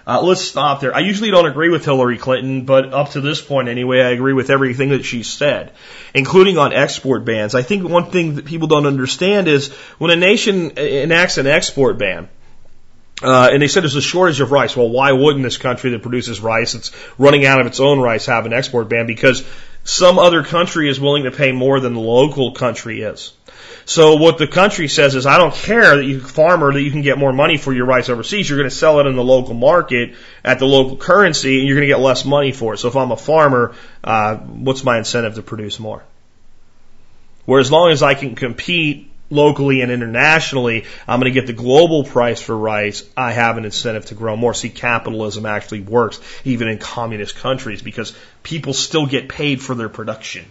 Uh, let's stop there. I usually don't agree with Hillary Clinton, but up to this point anyway, I agree with everything that she said, including on export bans. I think one thing that people don't understand is when a nation enacts an export ban, uh, and they said there's a shortage of rice. Well, why wouldn't this country that produces rice, it's running out of its own rice, have an export ban? Because some other country is willing to pay more than the local country is. So what the country says is, I don't care that you farmer that you can get more money for your rice overseas. You're going to sell it in the local market at the local currency, and you're going to get less money for it. So if I'm a farmer, uh, what's my incentive to produce more? Where as long as I can compete locally and internationally, I'm going to get the global price for rice. I have an incentive to grow more. See, capitalism actually works even in communist countries because people still get paid for their production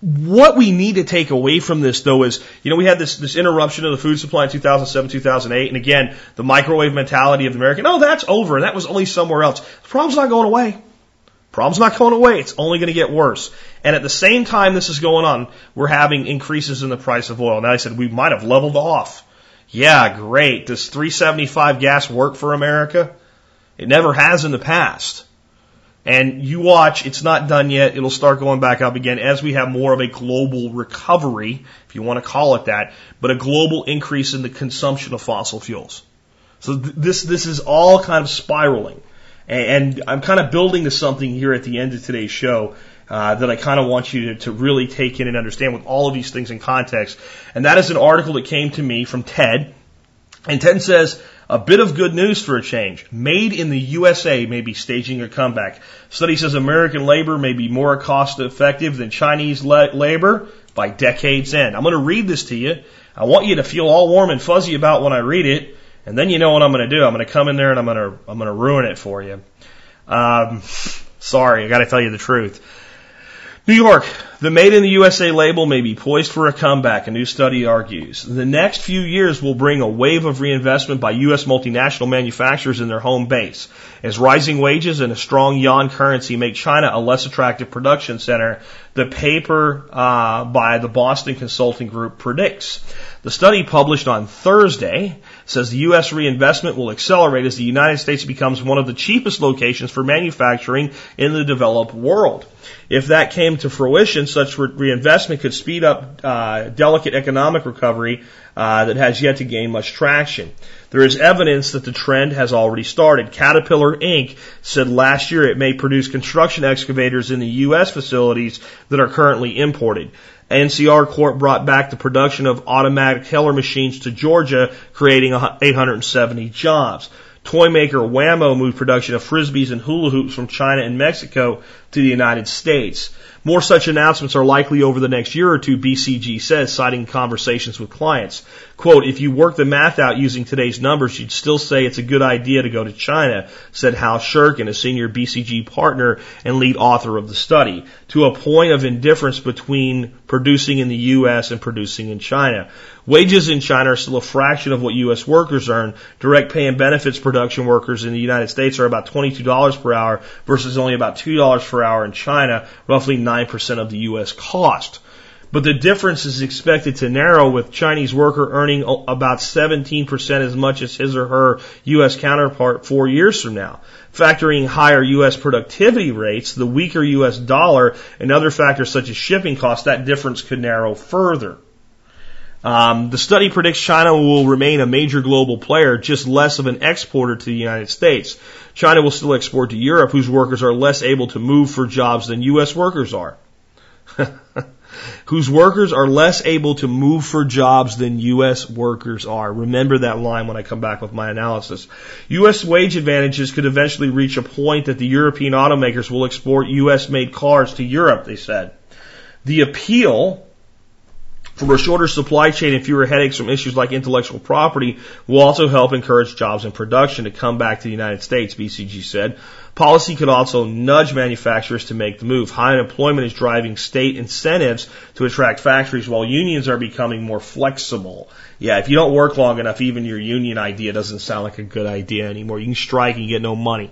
what we need to take away from this though is, you know, we had this, this interruption of the food supply in 2007, 2008. And again, the microwave mentality of the American, oh, that's over. That was only somewhere else. The problem's not going away. Problem's not going away. It's only going to get worse. And at the same time this is going on, we're having increases in the price of oil. Now I said we might have leveled off. Yeah, great. Does 375 gas work for America? It never has in the past. And you watch, it's not done yet. It'll start going back up again as we have more of a global recovery, if you want to call it that, but a global increase in the consumption of fossil fuels. So th- this, this is all kind of spiraling. And, and I'm kind of building to something here at the end of today's show uh, that I kind of want you to, to really take in and understand with all of these things in context. And that is an article that came to me from Ted. And Ted says, a bit of good news for a change. Made in the USA may be staging a comeback. Study says American labor may be more cost effective than Chinese la- labor by decades end. I'm going to read this to you. I want you to feel all warm and fuzzy about when I read it, and then you know what I'm going to do. I'm going to come in there and I'm going to I'm going to ruin it for you. Um, sorry, I got to tell you the truth. New York, the Made in the USA label may be poised for a comeback, a new study argues. The next few years will bring a wave of reinvestment by U.S. multinational manufacturers in their home base, as rising wages and a strong yuan currency make China a less attractive production center, the paper uh, by the Boston Consulting Group predicts. The study published on Thursday says the U.S. reinvestment will accelerate as the United States becomes one of the cheapest locations for manufacturing in the developed world. If that came to fruition, such re- reinvestment could speed up uh, delicate economic recovery uh, that has yet to gain much traction. There is evidence that the trend has already started. Caterpillar Inc. said last year it may produce construction excavators in the U.S. facilities that are currently imported. NCR Corp brought back the production of automatic teller machines to Georgia, creating 870 jobs. Toy maker Wham-O moved production of frisbees and hula hoops from China and Mexico to the United States. More such announcements are likely over the next year or two, BCG says, citing conversations with clients. Quote, if you work the math out using today's numbers, you'd still say it's a good idea to go to China, said Hal Sirkin, a senior BCG partner and lead author of the study, to a point of indifference between producing in the U.S. and producing in China. Wages in China are still a fraction of what U.S. workers earn. Direct pay and benefits production workers in the United States are about $22 per hour versus only about $2 per hour in China, roughly 9% of the U.S. cost. But the difference is expected to narrow with Chinese worker earning about 17% as much as his or her U.S. counterpart four years from now. Factoring higher U.S. productivity rates, the weaker U.S. dollar, and other factors such as shipping costs, that difference could narrow further. Um, the study predicts China will remain a major global player, just less of an exporter to the United States. China will still export to Europe, whose workers are less able to move for jobs than U.S. workers are. whose workers are less able to move for jobs than U.S. workers are. Remember that line when I come back with my analysis. U.S. wage advantages could eventually reach a point that the European automakers will export U.S. made cars to Europe, they said. The appeal from a shorter supply chain and fewer headaches from issues like intellectual property will also help encourage jobs and production to come back to the United States, BCG said. Policy could also nudge manufacturers to make the move. High unemployment is driving state incentives to attract factories while unions are becoming more flexible. Yeah, if you don't work long enough, even your union idea doesn't sound like a good idea anymore. You can strike and get no money.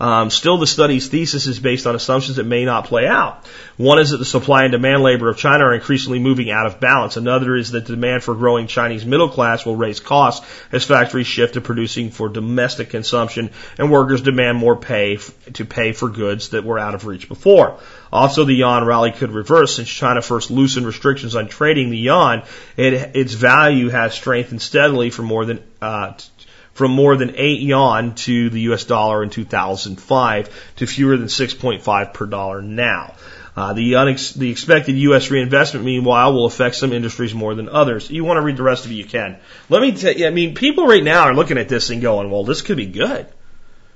Um, still, the study's thesis is based on assumptions that may not play out. One is that the supply and demand labor of China are increasingly moving out of balance. Another is that the demand for growing Chinese middle class will raise costs as factories shift to producing for domestic consumption and workers demand more pay to pay for goods that were out of reach before. Also, the yuan rally could reverse since China first loosened restrictions on trading the yuan. It, its value has strengthened steadily for more than uh, from more than 8 yuan to the US dollar in 2005 to fewer than 6.5 per dollar now. Uh, the, unex- the expected U.S. reinvestment, meanwhile, will affect some industries more than others. You want to read the rest of it, you can. Let me tell you, I mean, people right now are looking at this and going, well, this could be good.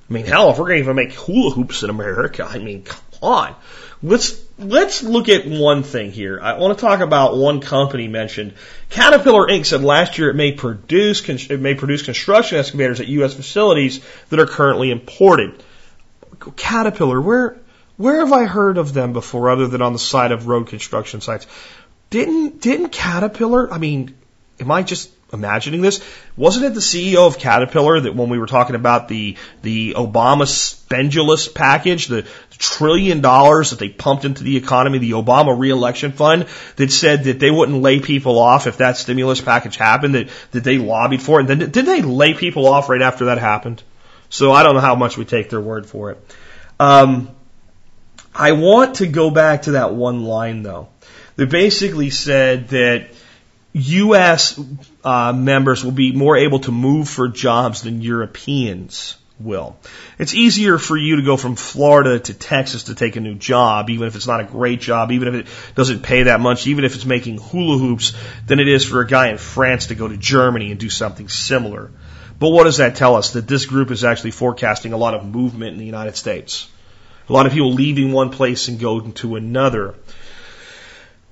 I mean, hell, if we're going to even make hula hoops in America, I mean, come on. Let's let's look at one thing here. I want to talk about one company mentioned. Caterpillar Inc. said last year it may produce it may produce construction excavators at U.S. facilities that are currently imported. Caterpillar, where where have I heard of them before, other than on the side of road construction sites? Didn't didn't Caterpillar? I mean, am I just imagining this. Wasn't it the CEO of Caterpillar that when we were talking about the the Obama spendulous package, the trillion dollars that they pumped into the economy, the Obama reelection fund, that said that they wouldn't lay people off if that stimulus package happened, that, that they lobbied for it. And then did they lay people off right after that happened? So I don't know how much we take their word for it. Um, I want to go back to that one line though. They basically said that U.S. Uh, members will be more able to move for jobs than Europeans will. It's easier for you to go from Florida to Texas to take a new job, even if it's not a great job, even if it doesn't pay that much, even if it's making hula hoops, than it is for a guy in France to go to Germany and do something similar. But what does that tell us? That this group is actually forecasting a lot of movement in the United States. A lot of people leaving one place and going to another.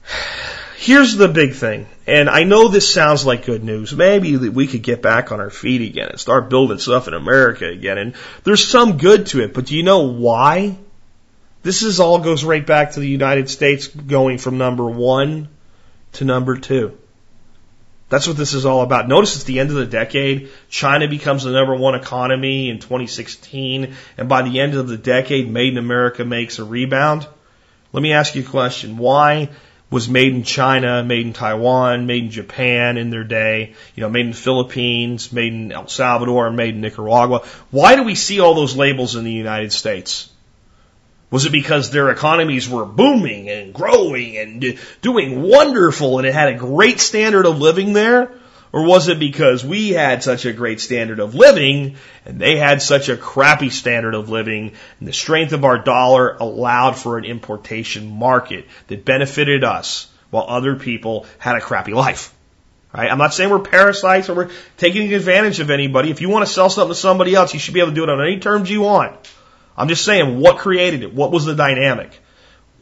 Here's the big thing, and I know this sounds like good news. Maybe we could get back on our feet again and start building stuff in America again, and there's some good to it, but do you know why This is all goes right back to the United States going from number one to number two. That's what this is all about. Notice it's the end of the decade. China becomes the number one economy in 2016. And by the end of the decade, Made in America makes a rebound. Let me ask you a question. Why was made in China, made in Taiwan, made in Japan in their day, you know, made in the Philippines, made in El Salvador, made in Nicaragua? Why do we see all those labels in the United States? Was it because their economies were booming and growing and doing wonderful and it had a great standard of living there? Or was it because we had such a great standard of living and they had such a crappy standard of living and the strength of our dollar allowed for an importation market that benefited us while other people had a crappy life? Right? I'm not saying we're parasites or we're taking advantage of anybody. If you want to sell something to somebody else, you should be able to do it on any terms you want. I'm just saying what created it? What was the dynamic?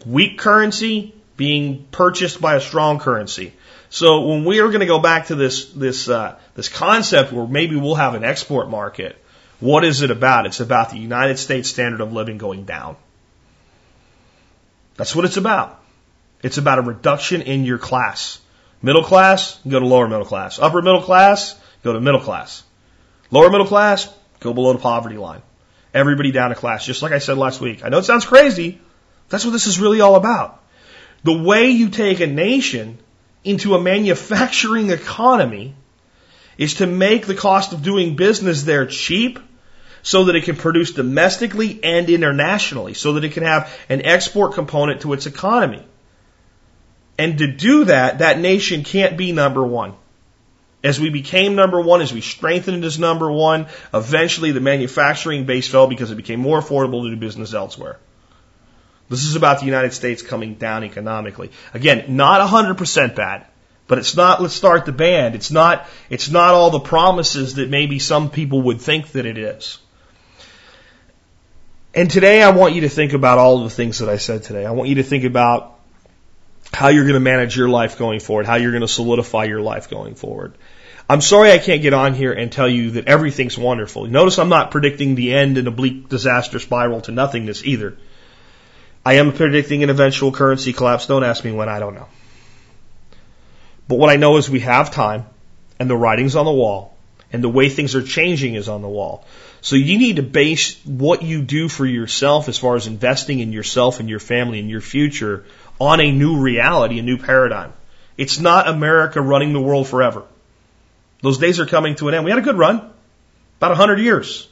Weak currency being purchased by a strong currency. So when we are going to go back to this this uh, this concept where maybe we'll have an export market, what is it about? It's about the United States standard of living going down. That's what it's about. It's about a reduction in your class. Middle class, go to lower middle class. Upper middle class, go to middle class. Lower middle class, go below the poverty line everybody down a class, just like I said last week. I know it sounds crazy. That's what this is really all about. The way you take a nation into a manufacturing economy is to make the cost of doing business there cheap so that it can produce domestically and internationally, so that it can have an export component to its economy. And to do that, that nation can't be number one. As we became number one, as we strengthened as number one, eventually the manufacturing base fell because it became more affordable to do business elsewhere. This is about the United States coming down economically. Again, not 100% bad, but it's not, let's start the band. It's not, it's not all the promises that maybe some people would think that it is. And today I want you to think about all of the things that I said today. I want you to think about how you're going to manage your life going forward, how you're going to solidify your life going forward. I'm sorry I can't get on here and tell you that everything's wonderful. Notice I'm not predicting the end in a bleak disaster spiral to nothingness either. I am predicting an eventual currency collapse. Don't ask me when, I don't know. But what I know is we have time and the writing's on the wall and the way things are changing is on the wall. So you need to base what you do for yourself as far as investing in yourself and your family and your future on a new reality, a new paradigm. It's not America running the world forever. Those days are coming to an end. We had a good run, about a 100 years.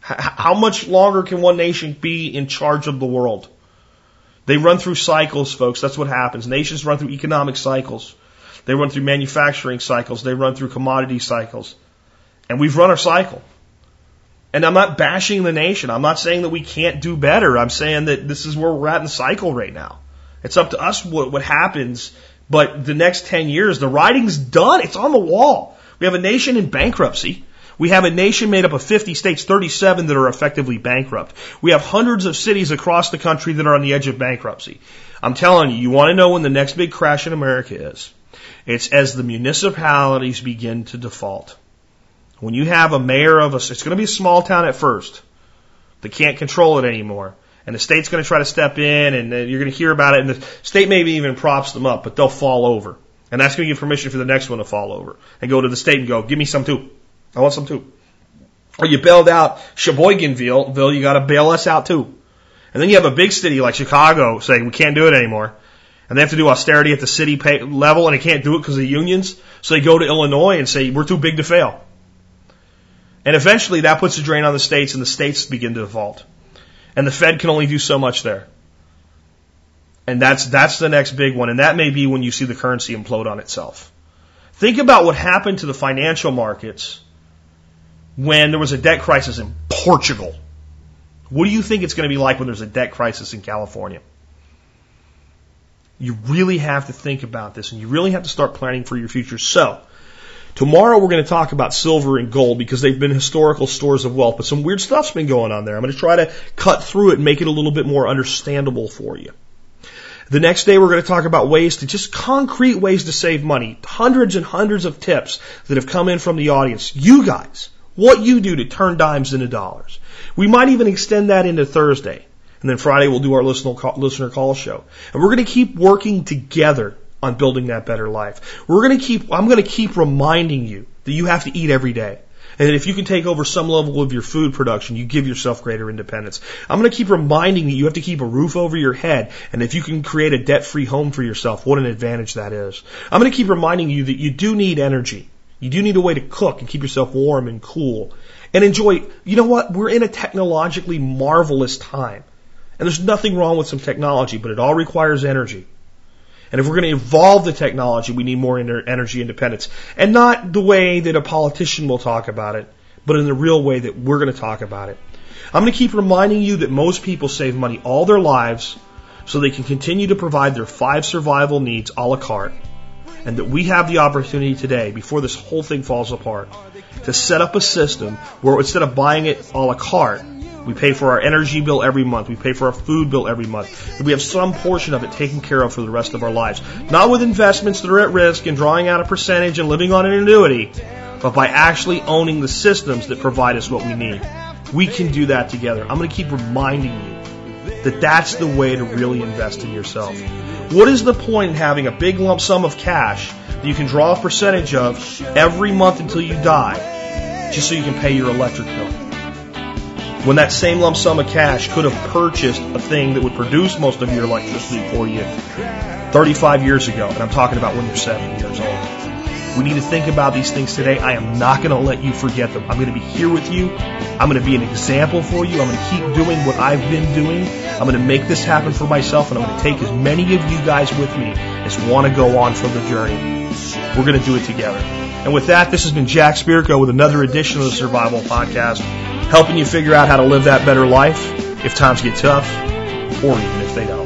How much longer can one nation be in charge of the world? They run through cycles, folks. That's what happens. Nations run through economic cycles. They run through manufacturing cycles. They run through commodity cycles. And we've run our cycle. And I'm not bashing the nation. I'm not saying that we can't do better. I'm saying that this is where we're at in the cycle right now. It's up to us what, what happens. But the next 10 years, the writing's done. It's on the wall. We have a nation in bankruptcy. We have a nation made up of 50 states, 37 that are effectively bankrupt. We have hundreds of cities across the country that are on the edge of bankruptcy. I'm telling you, you want to know when the next big crash in America is? It's as the municipalities begin to default. When you have a mayor of a, it's going to be a small town at first. They can't control it anymore. And the state's going to try to step in and you're going to hear about it and the state maybe even props them up, but they'll fall over. And that's going to give permission for the next one to fall over and go to the state and go, give me some too. I want some too. Or you bailed out Sheboyganville, you got to bail us out too. And then you have a big city like Chicago saying we can't do it anymore. And they have to do austerity at the city pay level and they can't do it because of the unions. So they go to Illinois and say we're too big to fail. And eventually that puts a drain on the states and the states begin to default. And the Fed can only do so much there. And that's, that's the next big one. And that may be when you see the currency implode on itself. Think about what happened to the financial markets when there was a debt crisis in Portugal. What do you think it's going to be like when there's a debt crisis in California? You really have to think about this and you really have to start planning for your future. So, tomorrow we're going to talk about silver and gold because they've been historical stores of wealth, but some weird stuff's been going on there. I'm going to try to cut through it and make it a little bit more understandable for you. The next day we're going to talk about ways to just concrete ways to save money. Hundreds and hundreds of tips that have come in from the audience. You guys, what you do to turn dimes into dollars. We might even extend that into Thursday. And then Friday we'll do our listener call, listener call show. And we're going to keep working together on building that better life. We're going to keep, I'm going to keep reminding you that you have to eat every day. And that if you can take over some level of your food production, you give yourself greater independence. I'm going to keep reminding you you have to keep a roof over your head. And if you can create a debt free home for yourself, what an advantage that is. I'm going to keep reminding you that you do need energy. You do need a way to cook and keep yourself warm and cool and enjoy. You know what? We're in a technologically marvelous time. And there's nothing wrong with some technology, but it all requires energy. And if we're going to evolve the technology, we need more energy independence. And not the way that a politician will talk about it, but in the real way that we're going to talk about it. I'm going to keep reminding you that most people save money all their lives so they can continue to provide their five survival needs a la carte. And that we have the opportunity today, before this whole thing falls apart, to set up a system where instead of buying it a la carte, we pay for our energy bill every month. We pay for our food bill every month. And we have some portion of it taken care of for the rest of our lives. Not with investments that are at risk and drawing out a percentage and living on an annuity, but by actually owning the systems that provide us what we need. We can do that together. I'm going to keep reminding you that that's the way to really invest in yourself. What is the point in having a big lump sum of cash that you can draw a percentage of every month until you die just so you can pay your electric bill? when that same lump sum of cash could have purchased a thing that would produce most of your electricity for you 35 years ago. And I'm talking about when you're 70 years old. We need to think about these things today. I am not going to let you forget them. I'm going to be here with you. I'm going to be an example for you. I'm going to keep doing what I've been doing. I'm going to make this happen for myself, and I'm going to take as many of you guys with me as want to go on for the journey. We're going to do it together. And with that, this has been Jack Spirko with another edition of the Survival Podcast helping you figure out how to live that better life if times get tough or even if they don't.